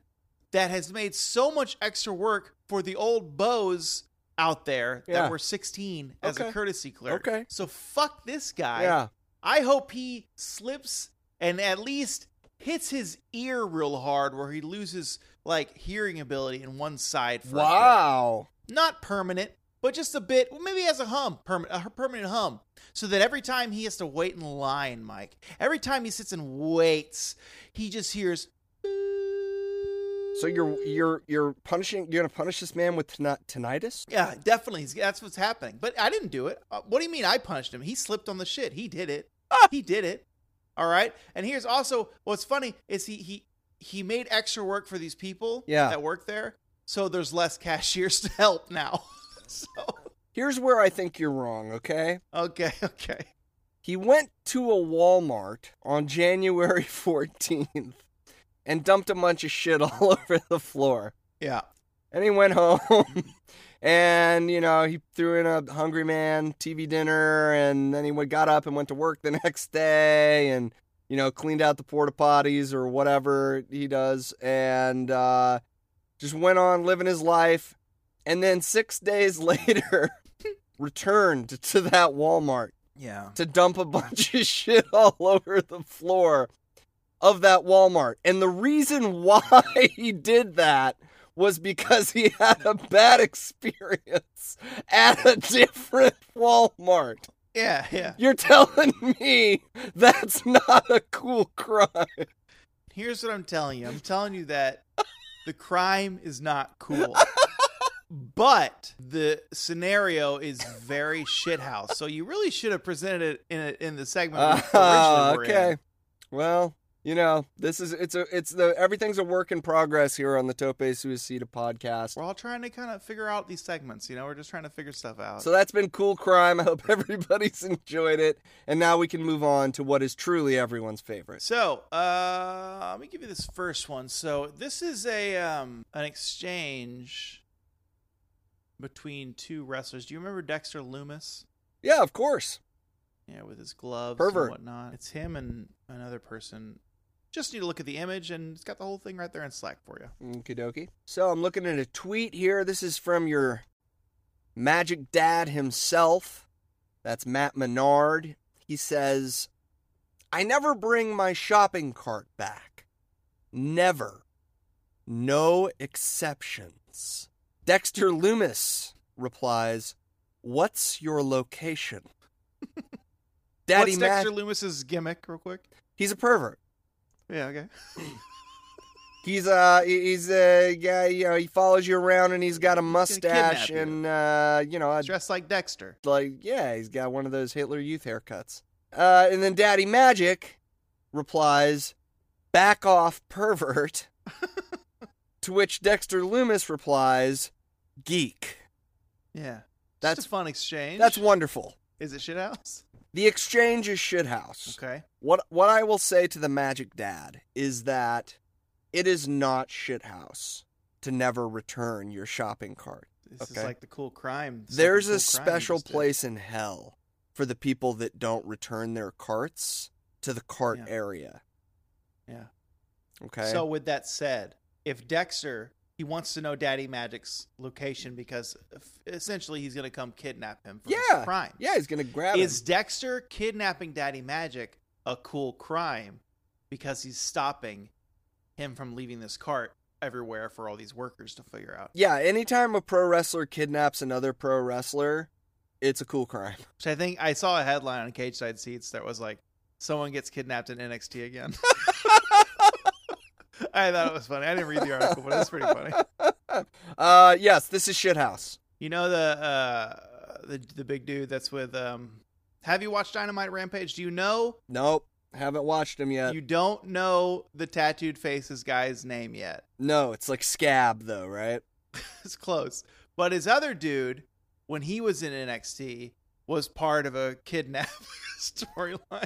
[SPEAKER 2] that has made so much extra work for the old beaus out there
[SPEAKER 1] Yeah.
[SPEAKER 2] that were 16 as a courtesy clerk.
[SPEAKER 1] Okay.
[SPEAKER 2] So fuck this guy.
[SPEAKER 1] Yeah.
[SPEAKER 2] I hope he slips and at least hits his ear real hard where he loses like hearing ability in one side for.
[SPEAKER 1] Wow.
[SPEAKER 2] Not permanent, but just a bit. Well, maybe he has a hum, permanent, a permanent hum, so that every time he has to wait in line, Mike, every time he sits and waits, he just hears.
[SPEAKER 1] So you're you're you're punishing you're gonna punish this man with tin- tinnitus?
[SPEAKER 2] Yeah, definitely. That's what's happening. But I didn't do it. Uh, what do you mean I punished him? He slipped on the shit. He did it. He did it. All right. And here's also what's funny is he he he made extra work for these people
[SPEAKER 1] Yeah.
[SPEAKER 2] that work there. So there's less cashiers to help now. so
[SPEAKER 1] Here's where I think you're wrong, okay?
[SPEAKER 2] okay, okay.
[SPEAKER 1] He went to a Walmart on January 14th and dumped a bunch of shit all over the floor.
[SPEAKER 2] Yeah.
[SPEAKER 1] And he went home and, you know, he threw in a Hungry Man TV dinner and then he got up and went to work the next day and, you know, cleaned out the porta potties or whatever he does and uh, just went on living his life. And then six days later, returned to that Walmart
[SPEAKER 2] Yeah.
[SPEAKER 1] to dump a bunch of shit all over the floor of that Walmart. And the reason why he did that was because he had a bad experience at a different Walmart.
[SPEAKER 2] Yeah, yeah.
[SPEAKER 1] You're telling me that's not a cool crime.
[SPEAKER 2] Here's what I'm telling you. I'm telling you that the crime is not cool. But the scenario is very shithouse. So you really should have presented it in a, in the segment
[SPEAKER 1] ah,
[SPEAKER 2] originally were in.
[SPEAKER 1] okay. Well, you know, this is it's a it's the everything's a work in progress here on the Tope Suicida podcast.
[SPEAKER 2] We're all trying to kind of figure out these segments. You know, we're just trying to figure stuff out.
[SPEAKER 1] So that's been cool crime. I hope everybody's enjoyed it. And now we can move on to what is truly everyone's favorite.
[SPEAKER 2] So, uh, let me give you this first one. So, this is a um, an exchange between two wrestlers. Do you remember Dexter Lumis?
[SPEAKER 1] Yeah, of course.
[SPEAKER 2] Yeah, with his gloves
[SPEAKER 1] Pervert.
[SPEAKER 2] and whatnot. It's him and another person. Just need to look at the image, and it's got the whole thing right there in Slack for you.
[SPEAKER 1] Okie dokie. So I'm looking at a tweet here. This is from your magic dad himself. That's Matt Menard. He says, I never bring my shopping cart back. Never. No exceptions. Dexter Lumis replies, What's your location? Daddy
[SPEAKER 2] What's
[SPEAKER 1] Matt,
[SPEAKER 2] Dexter Lumis's gimmick, real quick?
[SPEAKER 1] he's a pervert.
[SPEAKER 2] Yeah, okay.
[SPEAKER 1] He's uh he's a guy you know he follows you around and he's got a mustache and uh you know a,
[SPEAKER 2] Dressed like Dexter.
[SPEAKER 1] like yeah he's got one of those Hitler Youth haircuts. Uh and then Daddy Magic replies, "Back off, pervert." to which Dexter Lumis replies, "Geek."
[SPEAKER 2] Yeah.
[SPEAKER 1] That's-
[SPEAKER 2] That's a fun exchange.
[SPEAKER 1] That's wonderful.
[SPEAKER 2] Is it shithouse?
[SPEAKER 1] The exchange is shithouse.
[SPEAKER 2] Okay.
[SPEAKER 1] What what I will say to the Magic Dad is that it is not shithouse to never return your shopping cart.
[SPEAKER 2] This
[SPEAKER 1] Okay.
[SPEAKER 2] is like the cool crime.
[SPEAKER 1] There's
[SPEAKER 2] something
[SPEAKER 1] a
[SPEAKER 2] cool crime
[SPEAKER 1] special
[SPEAKER 2] you just did.
[SPEAKER 1] place in hell for the people that don't return their carts to the cart
[SPEAKER 2] Yeah.
[SPEAKER 1] area.
[SPEAKER 2] Yeah.
[SPEAKER 1] Okay.
[SPEAKER 2] So with that said, if Dexter he wants to know Daddy Magic's location because essentially he's going to come kidnap him for
[SPEAKER 1] yeah,
[SPEAKER 2] his crime.
[SPEAKER 1] yeah, he's gonna grab
[SPEAKER 2] Is
[SPEAKER 1] him.
[SPEAKER 2] Dexter kidnapping Daddy Magic a cool crime because he's stopping him from leaving this cart everywhere for all these workers to figure out?
[SPEAKER 1] Yeah, anytime a pro wrestler kidnaps another pro wrestler, it's a cool crime.
[SPEAKER 2] Which I think I saw a headline on Cage Side Seats that was like, "Someone gets kidnapped in NXT again." I thought it was funny. I didn't read the article, but it's pretty funny.
[SPEAKER 1] uh, yes, this is shithouse.
[SPEAKER 2] You know the uh, the the big dude that's with um. Have you watched Dynamite Rampage? Do you know?
[SPEAKER 1] Nope, haven't watched him yet.
[SPEAKER 2] You don't know the tattooed faces guy's name yet.
[SPEAKER 1] No, it's like scab though, right?
[SPEAKER 2] It's close. But his other dude, when he was in NXT, was part of a kidnap storyline.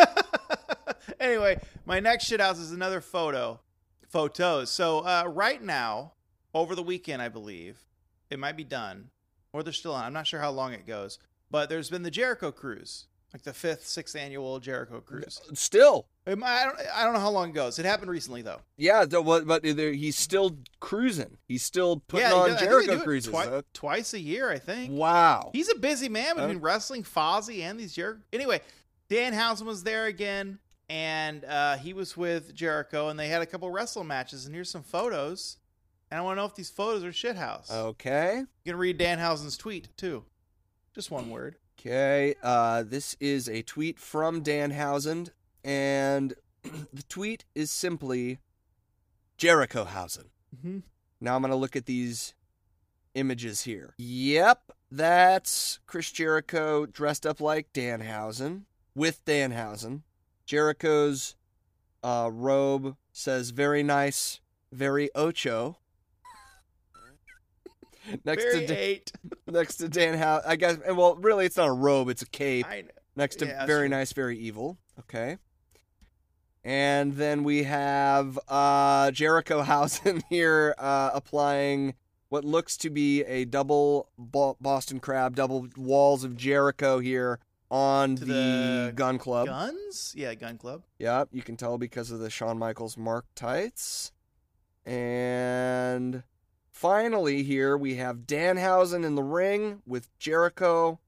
[SPEAKER 2] anyway, my next shit house is another photo. Photos. So uh, right now, over the weekend, I believe, it might be done. Or they're still on. I'm not sure how long it goes. But there's been the Jericho cruise. like the fifth, sixth annual Jericho Cruise.
[SPEAKER 1] Still,
[SPEAKER 2] I don't, I don't know how long it goes. It happened recently though.
[SPEAKER 1] yeah, but he's still cruising. He's still putting
[SPEAKER 2] yeah,
[SPEAKER 1] on
[SPEAKER 2] they
[SPEAKER 1] Jericho cruises.
[SPEAKER 2] twi-
[SPEAKER 1] huh?
[SPEAKER 2] twice a year, I think.
[SPEAKER 1] Wow.
[SPEAKER 2] He's a busy man between wrestling, Fozzy, and these Jericho. Anyway, Dan Danhausen was there again, and uh, he was with Jericho, and they had a couple wrestle matches. And here's some photos. And I want to know if these photos are shithouse.
[SPEAKER 1] Okay.
[SPEAKER 2] You can read Danhausen's tweet too. Just one word.
[SPEAKER 1] Okay. Uh, this is a tweet from Danhausen, and the tweet is simply Jerichohausen.
[SPEAKER 2] Mm-hmm.
[SPEAKER 1] Now I'm going to look at these images here. Yep, that's Chris Jericho dressed up like Danhausen with Danhausen. Jericho's uh, robe says very nice, very ocho. Next
[SPEAKER 2] Very
[SPEAKER 1] to Dan,
[SPEAKER 2] eight.
[SPEAKER 1] next to Danhausen, I guess. and Well, really, it's not a robe; it's a cape.
[SPEAKER 2] I,
[SPEAKER 1] Next to
[SPEAKER 2] Yeah,
[SPEAKER 1] very nice, very evil. Okay. And then we have uh, Jericho Hausen here uh, applying what looks to be a double Boston Crab, double walls of Jericho here on the,
[SPEAKER 2] the
[SPEAKER 1] Gunn Club.
[SPEAKER 2] Gunns? Yeah, Gunn Club.
[SPEAKER 1] Yep, you can tell because of the Shawn Michaels mark tights. And finally, here we have Danhausen in the ring with Jericho,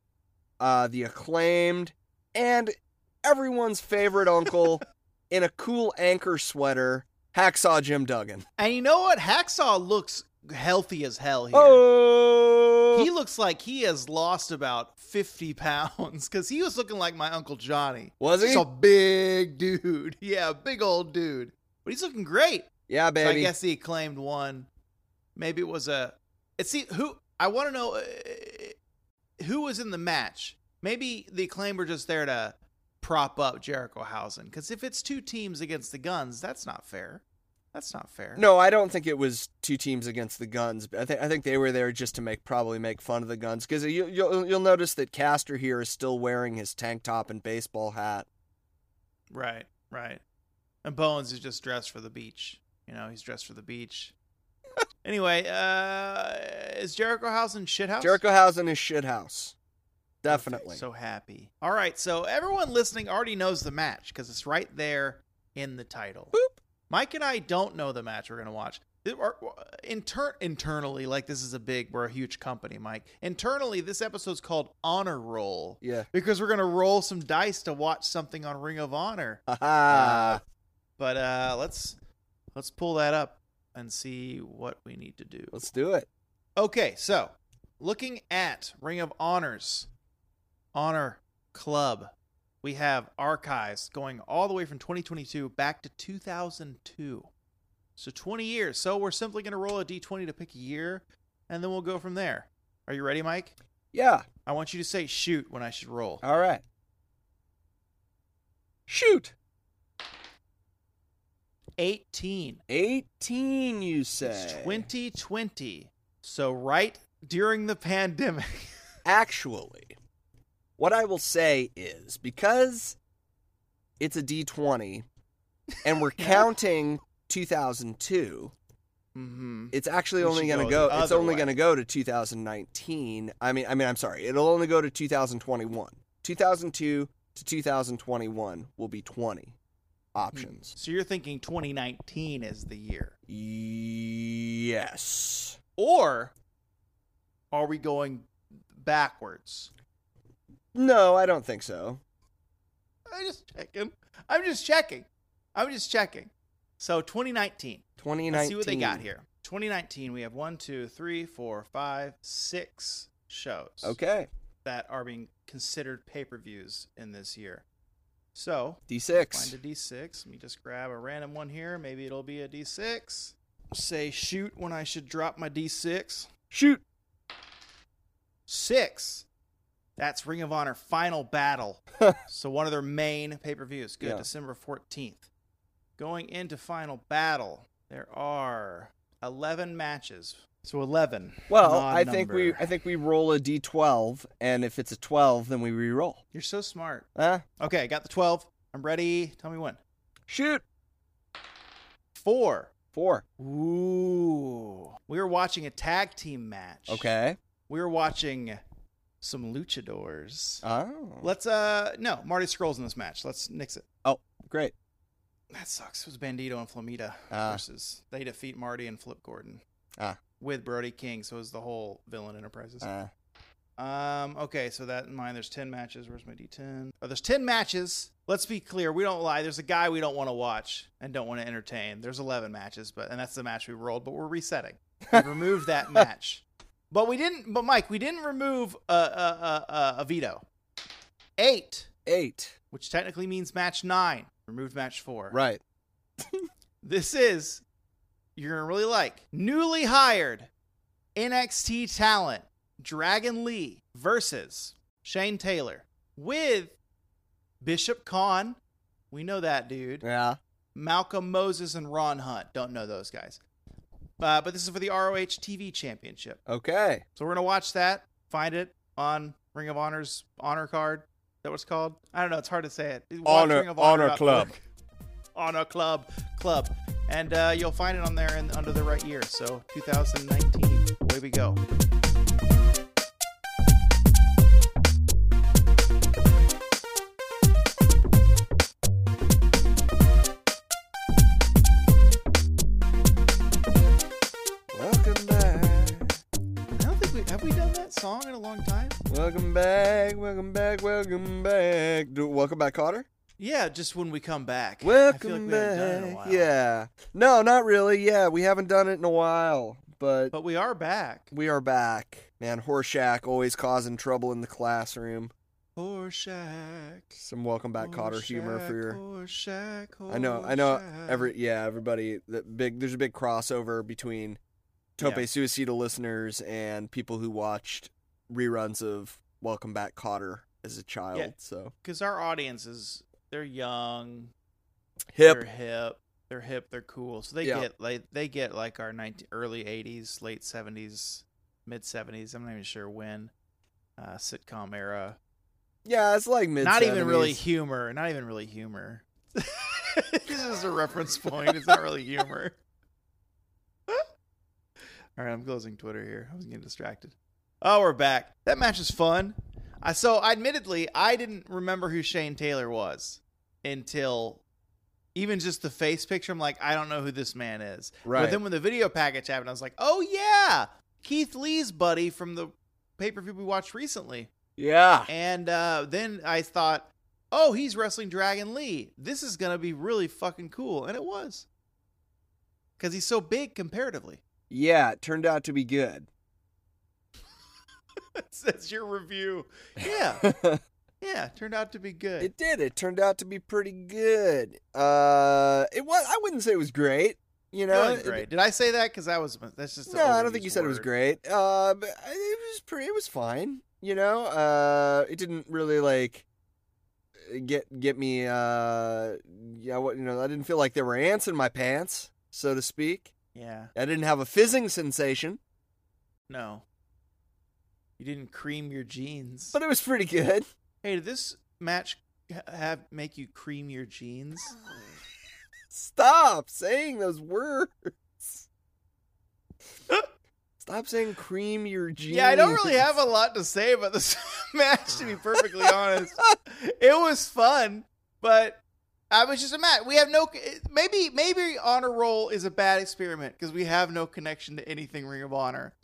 [SPEAKER 1] uh, the acclaimed, and everyone's favorite uncle in a cool anchor sweater, Hacksaw Jim Duggan.
[SPEAKER 2] And you know what? Hacksaw looks healthy as hell here.
[SPEAKER 1] Oh,
[SPEAKER 2] He looks like he has lost about 50 pounds because he was looking like my Uncle Johnny.
[SPEAKER 1] was he?
[SPEAKER 2] He's a big dude. Yeah, big old dude. But he's looking great.
[SPEAKER 1] yeah,
[SPEAKER 2] So I guess the acclaimed one. Maybe it was a. It's see who I want to know uh, who was in the match. Maybe the acclaimed were just there to prop up Jericho Hausen. Because if it's two teams against the Gunns, that's not fair. That's not fair.
[SPEAKER 1] No, I don't think it was two teams against the Gunns. I think I think they were there just to make probably make fun of the Gunns because you, you'll you'll notice that Caster here is still wearing his tank top and baseball hat.
[SPEAKER 2] Right, right. And Bowens is just dressed for the beach. You know, he's dressed for the beach. Anyway, uh is Jericho House in shithouse?
[SPEAKER 1] Jericho Hausen is shithouse, definitely.
[SPEAKER 2] Okay, so happy. All right, so everyone listening already knows the match because it's right there in the title.
[SPEAKER 1] Boop.
[SPEAKER 2] Mike and I don't know the match we're gonna watch. It- or- or- Inter- internally, like this is a big, we're a huge company, Mike. Internally, this episode's called Honor Roll
[SPEAKER 1] yeah.
[SPEAKER 2] because we're gonna roll some dice to watch something on Ring of Honor.
[SPEAKER 1] Haha.
[SPEAKER 2] But uh, let's let's pull that up and see what we need to do.
[SPEAKER 1] Let's do it.
[SPEAKER 2] Okay, so looking at Ring of Honors Honor Club, we have archives going all the way from 2022 back to 2002. So 20 years. So we're simply going to roll a d20 to pick a year, and then we'll go from there. Are you ready, Mike?
[SPEAKER 1] Yeah.
[SPEAKER 2] I want you to say shoot when I should roll.
[SPEAKER 1] All right. Shoot.
[SPEAKER 2] 18.
[SPEAKER 1] 18, you
[SPEAKER 2] It's
[SPEAKER 1] say.
[SPEAKER 2] 2020. So right during the pandemic.
[SPEAKER 1] Actually, what I will say is because it's a D20 and we're counting 2002,
[SPEAKER 2] mm-hmm.
[SPEAKER 1] it's actually
[SPEAKER 2] We
[SPEAKER 1] only going to
[SPEAKER 2] go
[SPEAKER 1] go it's only going to go to 2019. I mean I mean I'm sorry. It'll only go to 2021. 2002 to 2021 will be 20 options.
[SPEAKER 2] So you're thinking 2019 is the year.
[SPEAKER 1] Yes.
[SPEAKER 2] Or are we going backwards?
[SPEAKER 1] No, I don't think so.
[SPEAKER 2] I'm just checking. I'm just checking. I'm just checking. So 2019.
[SPEAKER 1] 2019.
[SPEAKER 2] Let's see what they got here. 2019, we have one, two, three, four, five, six shows
[SPEAKER 1] Okay.
[SPEAKER 2] that are being considered pay per views in this year. So
[SPEAKER 1] D6.
[SPEAKER 2] Find a D6. Let me just grab a random one here. Maybe it'll be a D6. Say shoot when I should drop my D6.
[SPEAKER 1] Shoot.
[SPEAKER 2] Six. That's Ring of Honor Final Battle. so one of their main pay per views. Good.
[SPEAKER 1] Yeah.
[SPEAKER 2] December 14th. Going into Final Battle, there are 11 matches. So 11.
[SPEAKER 1] Well, I think we. I think we roll a d12 and if it's a 12 then we re-roll.
[SPEAKER 2] You're so smart.
[SPEAKER 1] Huh?
[SPEAKER 2] Okay, I got the 12. I'm ready. Tell me when.
[SPEAKER 1] Shoot.
[SPEAKER 2] Four.
[SPEAKER 1] 4.
[SPEAKER 2] Ooh. We were watching a tag team match.
[SPEAKER 1] Okay.
[SPEAKER 2] We were watching some luchadors.
[SPEAKER 1] Oh,
[SPEAKER 2] Let's uh no Marty Scurll in this match. Let's nix it.
[SPEAKER 1] Oh, great.
[SPEAKER 2] That sucks. It was Bandido and Flamita
[SPEAKER 1] Ah.
[SPEAKER 2] versus they defeat Marty and Flip Gordon.
[SPEAKER 1] Ah.
[SPEAKER 2] With Brody King, so it was the whole villain enterprises.
[SPEAKER 1] Uh,
[SPEAKER 2] Um, okay, so that in mind, there's 10 matches. Where's my D10? Oh, there's 10 matches. Let's be clear. We don't lie. There's a guy we don't want to watch and don't want to entertain. There's 11 matches, but and that's the match we rolled, but we're resetting. We removed that match. But we didn't, but Mike, we didn't remove a, a, a, a veto. Eight,
[SPEAKER 1] eight.
[SPEAKER 2] which technically means match nine. Removed match four.
[SPEAKER 1] Right.
[SPEAKER 2] This is, you're going to really like, newly hired NXT talent, Dragon Lee versus Shane Taylor with Bishop Kaun. We know that dude.
[SPEAKER 1] Yeah.
[SPEAKER 2] Malcolm Moses and Ron Hunt. Don't know those guys. Uh, but this is for the ROH TV Championship.
[SPEAKER 1] Okay.
[SPEAKER 2] So we're going to watch that, find it on Ring of Honor's honor card. Is that what it's called? I don't know. It's hard to say it. Watch
[SPEAKER 1] Honor-
[SPEAKER 2] Ring of
[SPEAKER 1] Honor
[SPEAKER 2] dot
[SPEAKER 1] Club.
[SPEAKER 2] Honor Club Club. And uh, you'll find it on there in, under the right year. So 2019. Away we go.
[SPEAKER 1] Welcome back.
[SPEAKER 2] I don't think we have we done that song in a long time.
[SPEAKER 1] Welcome back. Welcome back. Welcome back. Do, welcome back, Kotter.
[SPEAKER 2] Yeah, just when we come back.
[SPEAKER 1] Welcome
[SPEAKER 2] like we haven't done it in a
[SPEAKER 1] back. Yeah. No, not really. Yeah, we haven't done it in a while, but
[SPEAKER 2] But we are back.
[SPEAKER 1] we are back. Man, Horshack always causing trouble in the classroom.
[SPEAKER 2] Horshack.
[SPEAKER 1] Some welcome back, Kotter humor for your.
[SPEAKER 2] Horshack,
[SPEAKER 1] I know, I know. Every yeah, everybody. That big. There's a big crossover between Tope
[SPEAKER 2] Yeah.
[SPEAKER 1] Suicida listeners and people who watched reruns of Welcome Back, Kotter as a child.
[SPEAKER 2] Yeah.
[SPEAKER 1] So
[SPEAKER 2] because our audience is they're young,
[SPEAKER 1] hip.
[SPEAKER 2] they're hip, they're hip, they're cool. So they
[SPEAKER 1] Yeah.
[SPEAKER 2] get like they get like our 19, early '80s, late '70s, mid '70s. I'm not even sure when uh, sitcom era.
[SPEAKER 1] Yeah, it's like mid.
[SPEAKER 2] not even really humor. Not even really humor. this is a reference point. It's not really humor. All right, I'm closing Twitter here. I was getting distracted. Oh, we're back. That match is fun. I so admittedly, I didn't remember who Shane Taylor was until even just the face picture. I'm like, I don't know who this man is.
[SPEAKER 1] Right.
[SPEAKER 2] But then when the video package happened, I was like, oh yeah, Keith Lee's buddy from the pay per view we watched recently.
[SPEAKER 1] Yeah.
[SPEAKER 2] And uh, then I thought, oh, he's wrestling Dragon Lee. This is going to be really fucking cool. And it was. Because he's so big comparatively.
[SPEAKER 1] Yeah, it turned out to be good.
[SPEAKER 2] That's your review. Yeah. Yeah. Turned out to be good.
[SPEAKER 1] It did. It turned out to be pretty good. Uh, it was. I wouldn't say it was great. You know,
[SPEAKER 2] wasn't great. Did I say that? Because that was that's just.
[SPEAKER 1] no, I don't think you said it was great. Uh, but it was pretty. It was fine. You know, uh, it didn't really like get get me. Uh, yeah, what you know, I didn't feel like there were ants in my pants, so to speak.
[SPEAKER 2] Yeah.
[SPEAKER 1] I didn't have a fizzing sensation,
[SPEAKER 2] No. You didn't cream your jeans.
[SPEAKER 1] but it was pretty good.
[SPEAKER 2] Hey, did this match have make you cream your jeans?
[SPEAKER 1] Stop saying those words. Stop saying cream your jeans.
[SPEAKER 2] Yeah, I don't really have a lot to say about this match, to be perfectly honest. It was fun, but I was just a match. We have no maybe maybe honor roll is a bad experiment because we have no connection to anything Ring of Honor,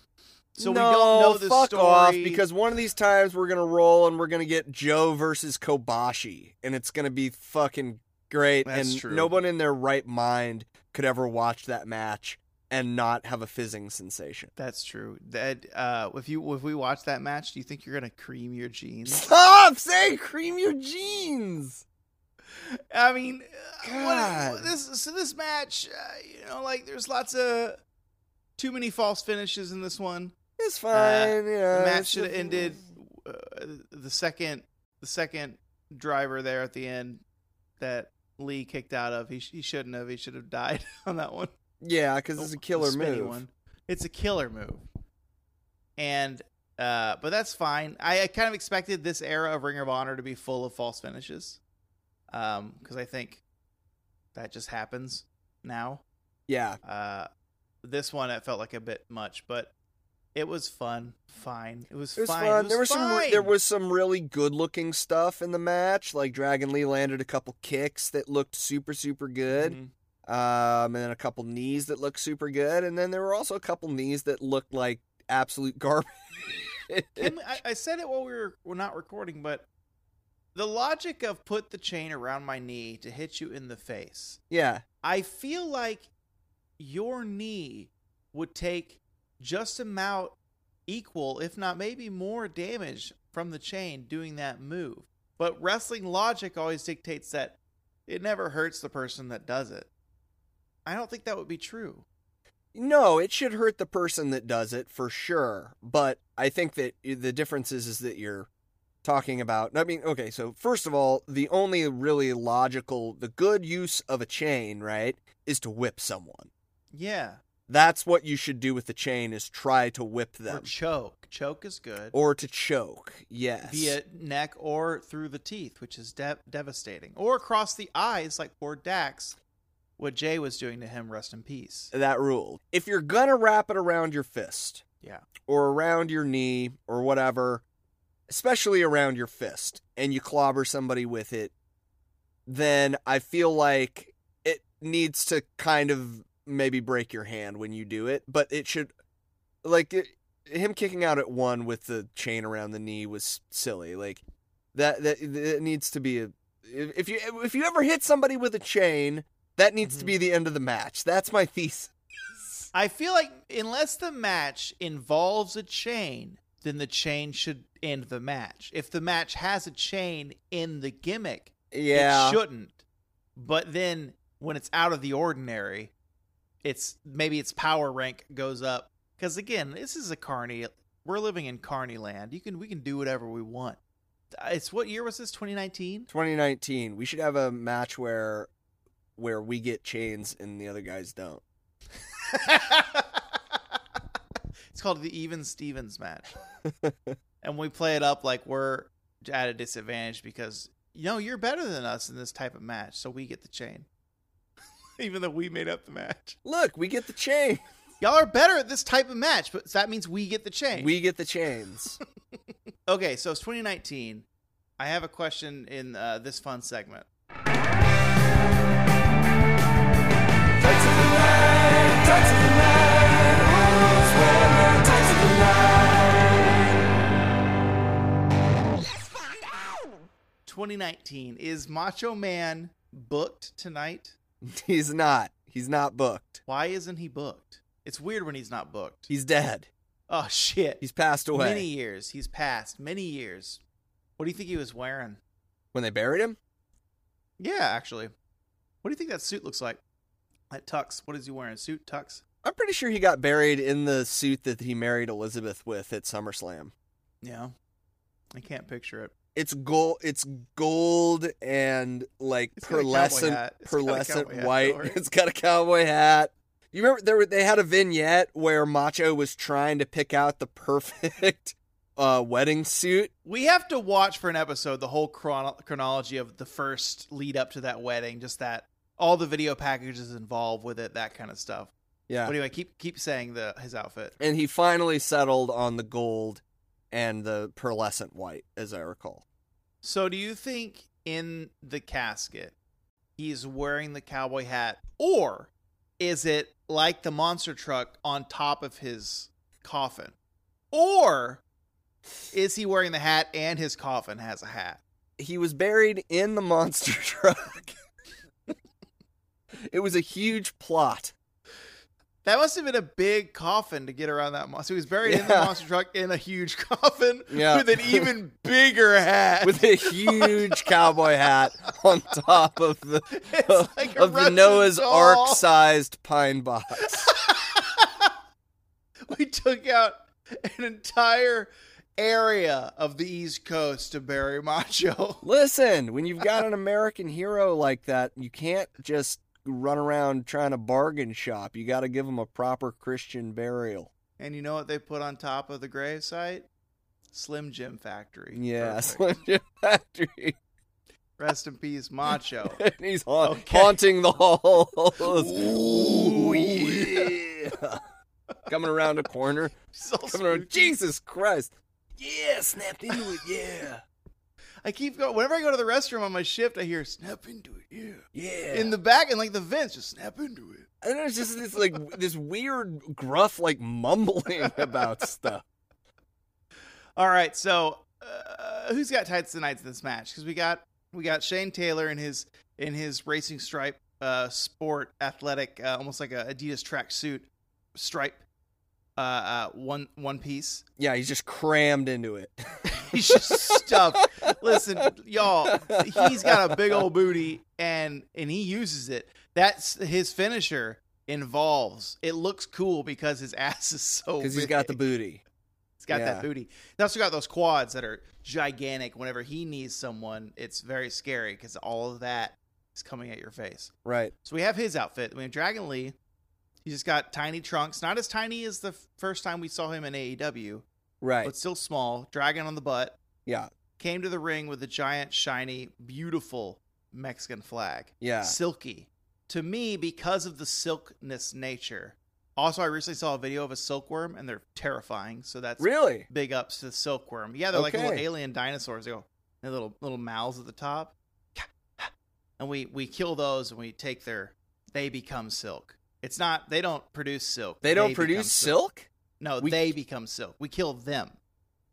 [SPEAKER 2] so
[SPEAKER 1] no,
[SPEAKER 2] we don't know the
[SPEAKER 1] fuck
[SPEAKER 2] story.
[SPEAKER 1] off because one of these times we're gonna roll and we're gonna get Joe versus Kobashi and it's gonna be fucking great
[SPEAKER 2] That's
[SPEAKER 1] and
[SPEAKER 2] true.
[SPEAKER 1] no one in their right mind could ever watch that match and not have a fizzing sensation.
[SPEAKER 2] that's true. That uh, if you if we watch that match, do you think you're gonna cream your jeans?
[SPEAKER 1] Stop saying cream your jeans.
[SPEAKER 2] I mean, uh,
[SPEAKER 1] God.
[SPEAKER 2] what, this so this match, uh, you know, like there's lots of too many false finishes in this one.
[SPEAKER 1] It's fine. yeah,
[SPEAKER 2] the match should have ended uh, the second the second driver there at the end that Lee kicked out of. He sh- he shouldn't have. He should have died on that one.
[SPEAKER 1] Yeah, because it's a killer move.
[SPEAKER 2] One. It's a killer move, and uh, but that's fine. I, I kind of expected this era of Ring of Honor to be full of false finishes, um, because I think that just happens now.
[SPEAKER 1] Yeah,
[SPEAKER 2] Uh, this one it felt like a bit much, but It was fun. Fine. It was,
[SPEAKER 1] It was
[SPEAKER 2] fine.
[SPEAKER 1] fun.
[SPEAKER 2] It
[SPEAKER 1] there was
[SPEAKER 2] was
[SPEAKER 1] some there was some really good looking stuff in the match. Like Dragon Lee landed a couple kicks that looked super super good.
[SPEAKER 2] Mhm.
[SPEAKER 1] Um, and then a couple knees that looked super good, and then there were also a couple knees that looked like absolute garbage.
[SPEAKER 2] We- I, I said it while we were, we're not recording, but the logic of put the chain around my knee to hit you in the face.
[SPEAKER 1] yeah,
[SPEAKER 2] I feel like your knee would take just amount equal, if not maybe more damage from the chain doing that move. But wrestling logic always dictates that it never hurts the person that does it. I don't think that would be true.
[SPEAKER 1] no, it should hurt the person that does it for sure. But I think that the difference is, is that you're talking about. I mean, okay, so first of all, the only really logical, the good use of a chain, right, is to whip someone.
[SPEAKER 2] Yeah.
[SPEAKER 1] That's what you should do with the chain is try to whip them.
[SPEAKER 2] Or choke. Choke is good.
[SPEAKER 1] Or to choke. Yes.
[SPEAKER 2] via neck or through the teeth, which is de- devastating, or across the eyes, like poor Dax, what Jay was doing to him. Rest in peace.
[SPEAKER 1] that rule. If you're gonna wrap it around your fist
[SPEAKER 2] Yeah,
[SPEAKER 1] or around your knee or whatever, especially around your fist, and you clobber somebody with it, then I feel like it needs to kind of maybe break your hand when you do it, but it should like it, him kicking out at one with the chain around the knee was silly. Like that that it needs to be a if you if you ever hit somebody with a chain, that needs to
[SPEAKER 2] Mhm.
[SPEAKER 1] be the end of the match. That's my thesis.
[SPEAKER 2] I feel like unless the match involves a chain, then the chain should end the match. If the match has a chain in the gimmick,
[SPEAKER 1] Yeah.
[SPEAKER 2] it shouldn't. But then when it's out of the ordinary, it's maybe its power rank goes up. Because again, this is a carny. We're living in carny land. You can we can do whatever we want. Uh, it's what year was this? 2019.
[SPEAKER 1] 2019. We should have a match where where we get chains and the other guys don't.
[SPEAKER 2] it's called the Even Stevens match. and we play it up like we're at a disadvantage because you know you're better than us in this type of match, so we get the chain. Even though we made up the match.
[SPEAKER 1] Look, we get the chain.
[SPEAKER 2] Y'all are better at this type of match, but that means we get the chain.
[SPEAKER 1] We get the chains.
[SPEAKER 2] okay, so it's 2019. I have a question in uh, this fun segment.
[SPEAKER 3] Tights of the night, tights of the night. Who's wearing the tights of the night?
[SPEAKER 2] 2019 is Macho Man booked tonight?
[SPEAKER 1] He's not. He's not booked.
[SPEAKER 2] Why isn't he booked? It's weird when he's not booked.
[SPEAKER 1] He's dead.
[SPEAKER 2] Oh shit.
[SPEAKER 1] He's passed away.
[SPEAKER 2] Many years. He's passed. Many years. What do you think he was wearing?
[SPEAKER 1] When they buried him?
[SPEAKER 2] Yeah, actually. What do you think that suit looks like? That tux. What is he wearing? Suit tux?
[SPEAKER 1] I'm pretty sure he got buried in the suit that he married Elizabeth with at SummerSlam.
[SPEAKER 2] Yeah. I can't picture it.
[SPEAKER 1] It's gold. It's gold and like
[SPEAKER 2] It's got a cowboy
[SPEAKER 1] pearlescent,
[SPEAKER 2] hat. It's got a
[SPEAKER 1] pearlescent
[SPEAKER 2] hat,
[SPEAKER 1] white. It's got a cowboy hat. You remember there were, they had a vignette where Macho was trying to pick out the perfect uh, wedding suit.
[SPEAKER 2] We have to watch for an episode the whole chrono- chronology of the first lead up to that wedding, just that all the video packages involved with it, that kind of stuff.
[SPEAKER 1] Yeah.
[SPEAKER 2] But anyway, keep keep saying the his outfit.
[SPEAKER 1] and he finally settled on the gold and the pearlescent white, as I recall.
[SPEAKER 2] So, do you think in the casket he's wearing the cowboy hat, or is it like the monster truck on top of his coffin, or is he wearing the hat and his coffin has a hat?
[SPEAKER 1] He was buried in the monster truck. it was a huge plot.
[SPEAKER 2] That must have been a big coffin to get around that monster. He was buried in the monster truck in a huge coffin
[SPEAKER 1] Yeah.
[SPEAKER 2] with an even bigger hat.
[SPEAKER 1] with a huge cowboy hat on top of the
[SPEAKER 2] like
[SPEAKER 1] of the Noah's. Ark sized pine box.
[SPEAKER 2] we took out an entire area of the East Coast to bury Macho.
[SPEAKER 1] Listen, when you've got an American hero like that, you can't just run around trying to bargain shop. You got to give him a proper Christian burial.
[SPEAKER 2] And you know what they put on top of the gravesite? Slim Jim Factory.
[SPEAKER 1] Yeah,
[SPEAKER 2] Perfect.
[SPEAKER 1] Slim Jim Factory.
[SPEAKER 2] Rest in peace, Macho.
[SPEAKER 1] and he's ha-
[SPEAKER 2] Okay.
[SPEAKER 1] haunting the halls.
[SPEAKER 2] Ooh,
[SPEAKER 1] yeah. coming around a corner.
[SPEAKER 2] So
[SPEAKER 1] Coming around. Jesus Christ. Yeah, snap into it. Yeah.
[SPEAKER 2] I keep going. Whenever I go to the restroom on my shift, I hear snap into it. Yeah.
[SPEAKER 1] Yeah.
[SPEAKER 2] In the back and like the vents, just snap into it.
[SPEAKER 1] and it's just this like this weird gruff like mumbling about stuff.
[SPEAKER 2] All right, so uh, who's got tights tonight in this match? Because we got we got Shane Taylor in his in his racing stripe uh, sport athletic, uh, almost like a Adidas track suit stripe, uh, uh, one one piece.
[SPEAKER 1] Yeah, he's just crammed into it.
[SPEAKER 2] He's just stuffed. Listen, y'all, he's got a big old booty and and he uses it. That's his finisher involves. It looks cool because his ass is so
[SPEAKER 1] Because he's got the booty.
[SPEAKER 2] He's got
[SPEAKER 1] Yeah.
[SPEAKER 2] that booty. He's also got those quads that are gigantic. Whenever he needs someone, it's very scary because all of that is coming at your face.
[SPEAKER 1] Right.
[SPEAKER 2] So we have his outfit. We have Dragon Lee. He's just got tiny trunks, not as tiny as the first time we saw him in AEW,
[SPEAKER 1] Right.
[SPEAKER 2] but still small. Dragon on the butt.
[SPEAKER 1] yeah.
[SPEAKER 2] Came to the ring with a giant, shiny, beautiful Mexican flag.
[SPEAKER 1] Yeah.
[SPEAKER 2] Silky. To me, because of the silkness nature. Also, I recently saw a video of a silkworm, and they're terrifying. So that's
[SPEAKER 1] Really?
[SPEAKER 2] big ups to the silkworm. Yeah, they're like little alien dinosaurs. They go, they little little mouths at the top, and we we kill those and we take their. They become silk. It's not. They don't produce silk.
[SPEAKER 1] They don't
[SPEAKER 2] become
[SPEAKER 1] produce silk?
[SPEAKER 2] No,
[SPEAKER 1] We-
[SPEAKER 2] they become silk. We kill them.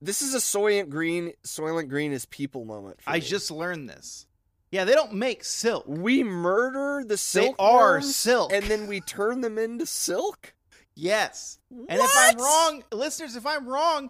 [SPEAKER 1] This is a Soylent Green Soylent Green is people moment.
[SPEAKER 2] I
[SPEAKER 1] me.
[SPEAKER 2] just learned this. Yeah, they don't make silk.
[SPEAKER 1] we murder the
[SPEAKER 2] They
[SPEAKER 1] silk
[SPEAKER 2] are
[SPEAKER 1] worms,
[SPEAKER 2] silk.
[SPEAKER 1] and then we turn them into silk.
[SPEAKER 2] yes. What? And if I'm wrong, listeners, if I'm wrong,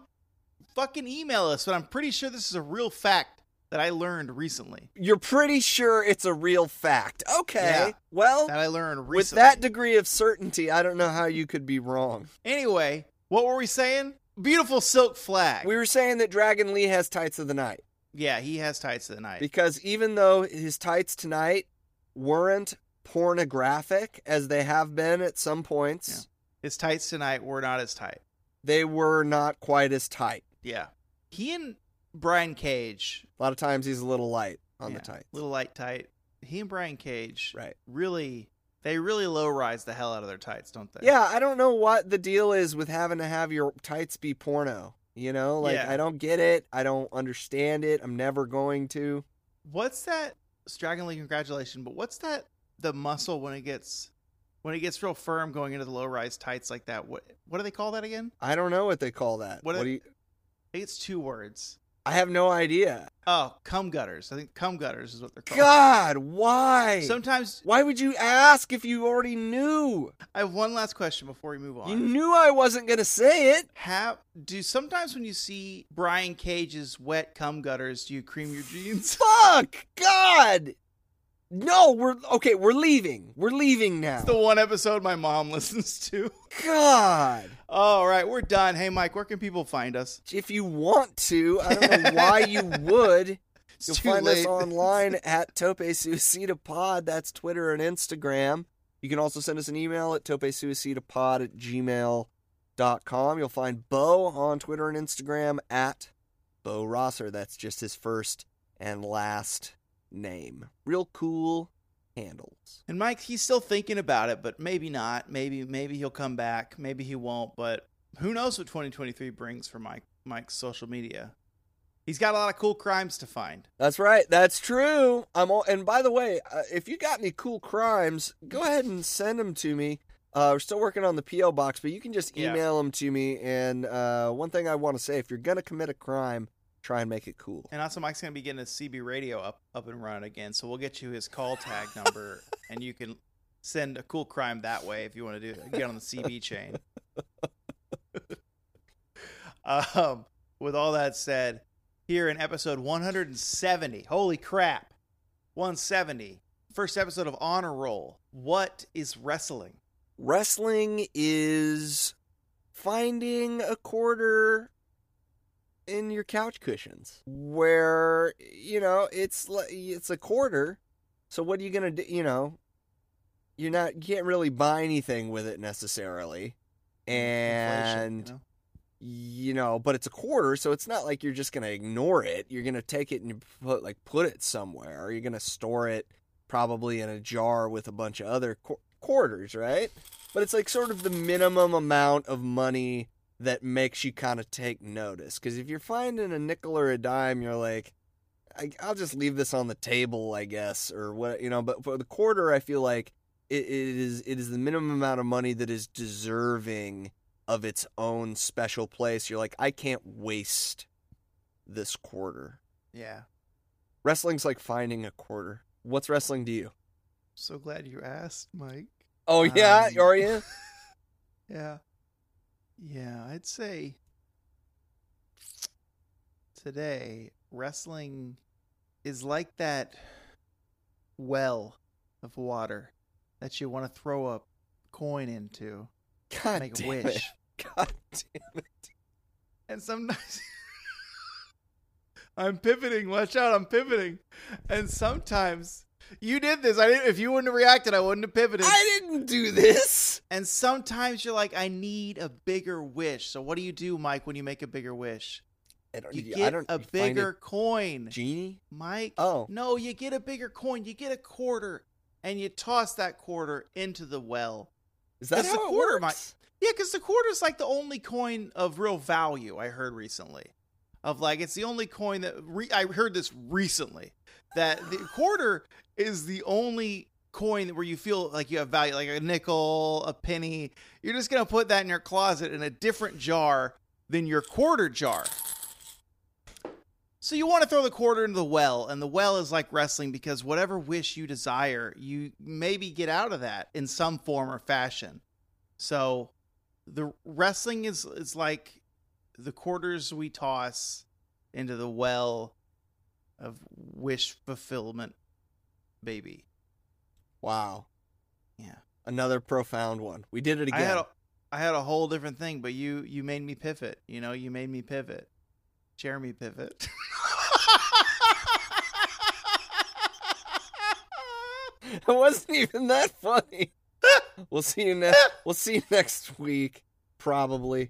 [SPEAKER 2] fucking email us. But I'm pretty sure this is a real fact that I learned recently.
[SPEAKER 1] You're pretty sure it's a real fact. Okay.
[SPEAKER 2] Yeah.
[SPEAKER 1] Well,
[SPEAKER 2] That I learned recently.
[SPEAKER 1] with that degree of certainty, I don't know how you could be wrong.
[SPEAKER 2] Anyway, what were we saying? Beautiful silk flag.
[SPEAKER 1] We were saying that Dragon Lee has tights of the night
[SPEAKER 2] yeah, he has tights of the night.
[SPEAKER 1] because even though his tights tonight weren't pornographic as they have been at some points,
[SPEAKER 2] His tights tonight were not as tight.
[SPEAKER 1] they were not quite as tight.
[SPEAKER 2] Yeah. He and Brian Cage.
[SPEAKER 1] A lot of times he's a little light on
[SPEAKER 2] yeah,
[SPEAKER 1] the tights.
[SPEAKER 2] Little light tight. He and Brian Cage
[SPEAKER 1] Right.
[SPEAKER 2] really they really low rise the hell out of their tights, don't they?
[SPEAKER 1] Yeah, I don't know what the deal is with having to have your tights be porno. You know, like
[SPEAKER 2] Yeah.
[SPEAKER 1] I don't get it. I don't understand it. I'm never going to.
[SPEAKER 2] What's that Dragon League congratulations, but what's that the muscle when it gets when it gets real firm going into the low rise tights like that? What what do they call that again?
[SPEAKER 1] I don't know what they call that.
[SPEAKER 2] What
[SPEAKER 1] What,
[SPEAKER 2] it-
[SPEAKER 1] do you?
[SPEAKER 2] It's two words.
[SPEAKER 1] I have no idea.
[SPEAKER 2] Oh, cum gutters. I think cum gutters is what they're called.
[SPEAKER 1] God, why?
[SPEAKER 2] Sometimes
[SPEAKER 1] Why would you ask if you already knew?
[SPEAKER 2] I have one last question before we move on.
[SPEAKER 1] You knew I wasn't going to say it.
[SPEAKER 2] Have do sometimes when you see Brian Cage's wet cum gutters, do you cream your jeans?
[SPEAKER 1] Fuck! God! No, we're okay, we're leaving. We're leaving now.
[SPEAKER 2] It's the one episode my mom listens to.
[SPEAKER 1] God.
[SPEAKER 2] All right, we're done. Hey, Mike, where can people find us?
[SPEAKER 1] If you want to, I don't know why you would.
[SPEAKER 2] It's
[SPEAKER 1] You'll find
[SPEAKER 2] late.
[SPEAKER 1] us online at Tope Suicida Pod. That's Twitter and Instagram. You can also send us an email at topesuicidapod at gmail.com. You'll find Bo on Twitter and Instagram at Bo Rosser. That's just his first and last name. Real cool handles.
[SPEAKER 2] And Mike, he's still thinking about it, but maybe not. Maybe maybe he'll come back. Maybe he won't. But who knows what 2023 brings for Mike Mike's social media? He's got a lot of cool crimes to find.
[SPEAKER 1] That's right. That's true. I'm all, and by the way, uh, if you got any cool crimes, go ahead and send them to me. Uh, we're still working on the PO box, but you can just
[SPEAKER 2] Yeah.
[SPEAKER 1] email them to me. And uh, one thing I want to say: if you're gonna commit a crime, try and make it cool.
[SPEAKER 2] And also, Mike's gonna be getting his CB radio up up and running again. So we'll get you his call tag number, and you can send a cool crime that way if you want to do get on the CB chain. um, with all that said, here in episode 170, holy crap, 170, first episode of Honor Roll. What is wrestling?
[SPEAKER 1] Wrestling is finding a quarter in your couch cushions, where you know it's it's a quarter. So what are you gonna do? You know, you're not you can't really buy anything with it necessarily, mm,
[SPEAKER 2] Inflation,
[SPEAKER 1] and
[SPEAKER 2] you know?
[SPEAKER 1] you know, but it's a quarter, so it's not like you're just gonna ignore it. You're gonna take it and put like put it somewhere. Or you're gonna store it probably in a jar with a bunch of other qu- quarters, right? But it's like sort of the minimum amount of money that makes you kind of take notice. Because if you're finding a nickel or a dime, you're like, I, I'll just leave this on the table, I guess, or what you know. But for the quarter, I feel like it, it is it is the minimum amount of money that is deserving of its own special place. You're like, I can't waste this quarter.
[SPEAKER 2] Yeah.
[SPEAKER 1] Wrestling's like finding a quarter. What's wrestling to you?
[SPEAKER 2] So glad you asked, Mike.
[SPEAKER 1] Oh yeah,
[SPEAKER 2] Um,
[SPEAKER 1] are you?
[SPEAKER 2] Yeah. Yeah, I'd say today wrestling is like that well of water that you want to throw a coin into,
[SPEAKER 1] God
[SPEAKER 2] make a
[SPEAKER 1] damn
[SPEAKER 2] wish.
[SPEAKER 1] it! God damn it!
[SPEAKER 2] And sometimes I'm pivoting. Watch out, I'm pivoting. And sometimes you did this. I didn't if you wouldn't have reacted, I wouldn't have pivoted.
[SPEAKER 1] I didn't do this.
[SPEAKER 2] And sometimes you're like, I need a bigger wish. So what do you do, Mike, when you make a bigger wish?
[SPEAKER 1] I don't,
[SPEAKER 2] You get a bigger coin.
[SPEAKER 1] genie.
[SPEAKER 2] Mike.
[SPEAKER 1] Oh.
[SPEAKER 2] No, you get a bigger coin. You get a quarter and you toss that quarter into the well.
[SPEAKER 1] Is that how it
[SPEAKER 2] quarter,
[SPEAKER 1] works?
[SPEAKER 2] Yeah, because the quarter's like the only coin of real value I heard recently. Of like, it's the only coin that re- I heard this recently that the quarter is the only coin where you feel like you have value, like a nickel, a penny. You're just gonna put that in your closet in a different jar than your quarter jar. So you want to throw the quarter into the well, and the well is like wrestling because whatever wish you desire, you maybe get out of that in some form or fashion. So the wrestling is is like the quarters we toss into the well of wish fulfillment, baby.
[SPEAKER 1] Wow,
[SPEAKER 2] Yeah,
[SPEAKER 1] another profound one. We did it
[SPEAKER 2] I
[SPEAKER 1] again.
[SPEAKER 2] had a, I had a whole different thing, but you you made me pivot. You know, you made me pivot. Jeremy pivot.
[SPEAKER 1] it wasn't even that funny. we'll see you next. We'll see you next week, probably.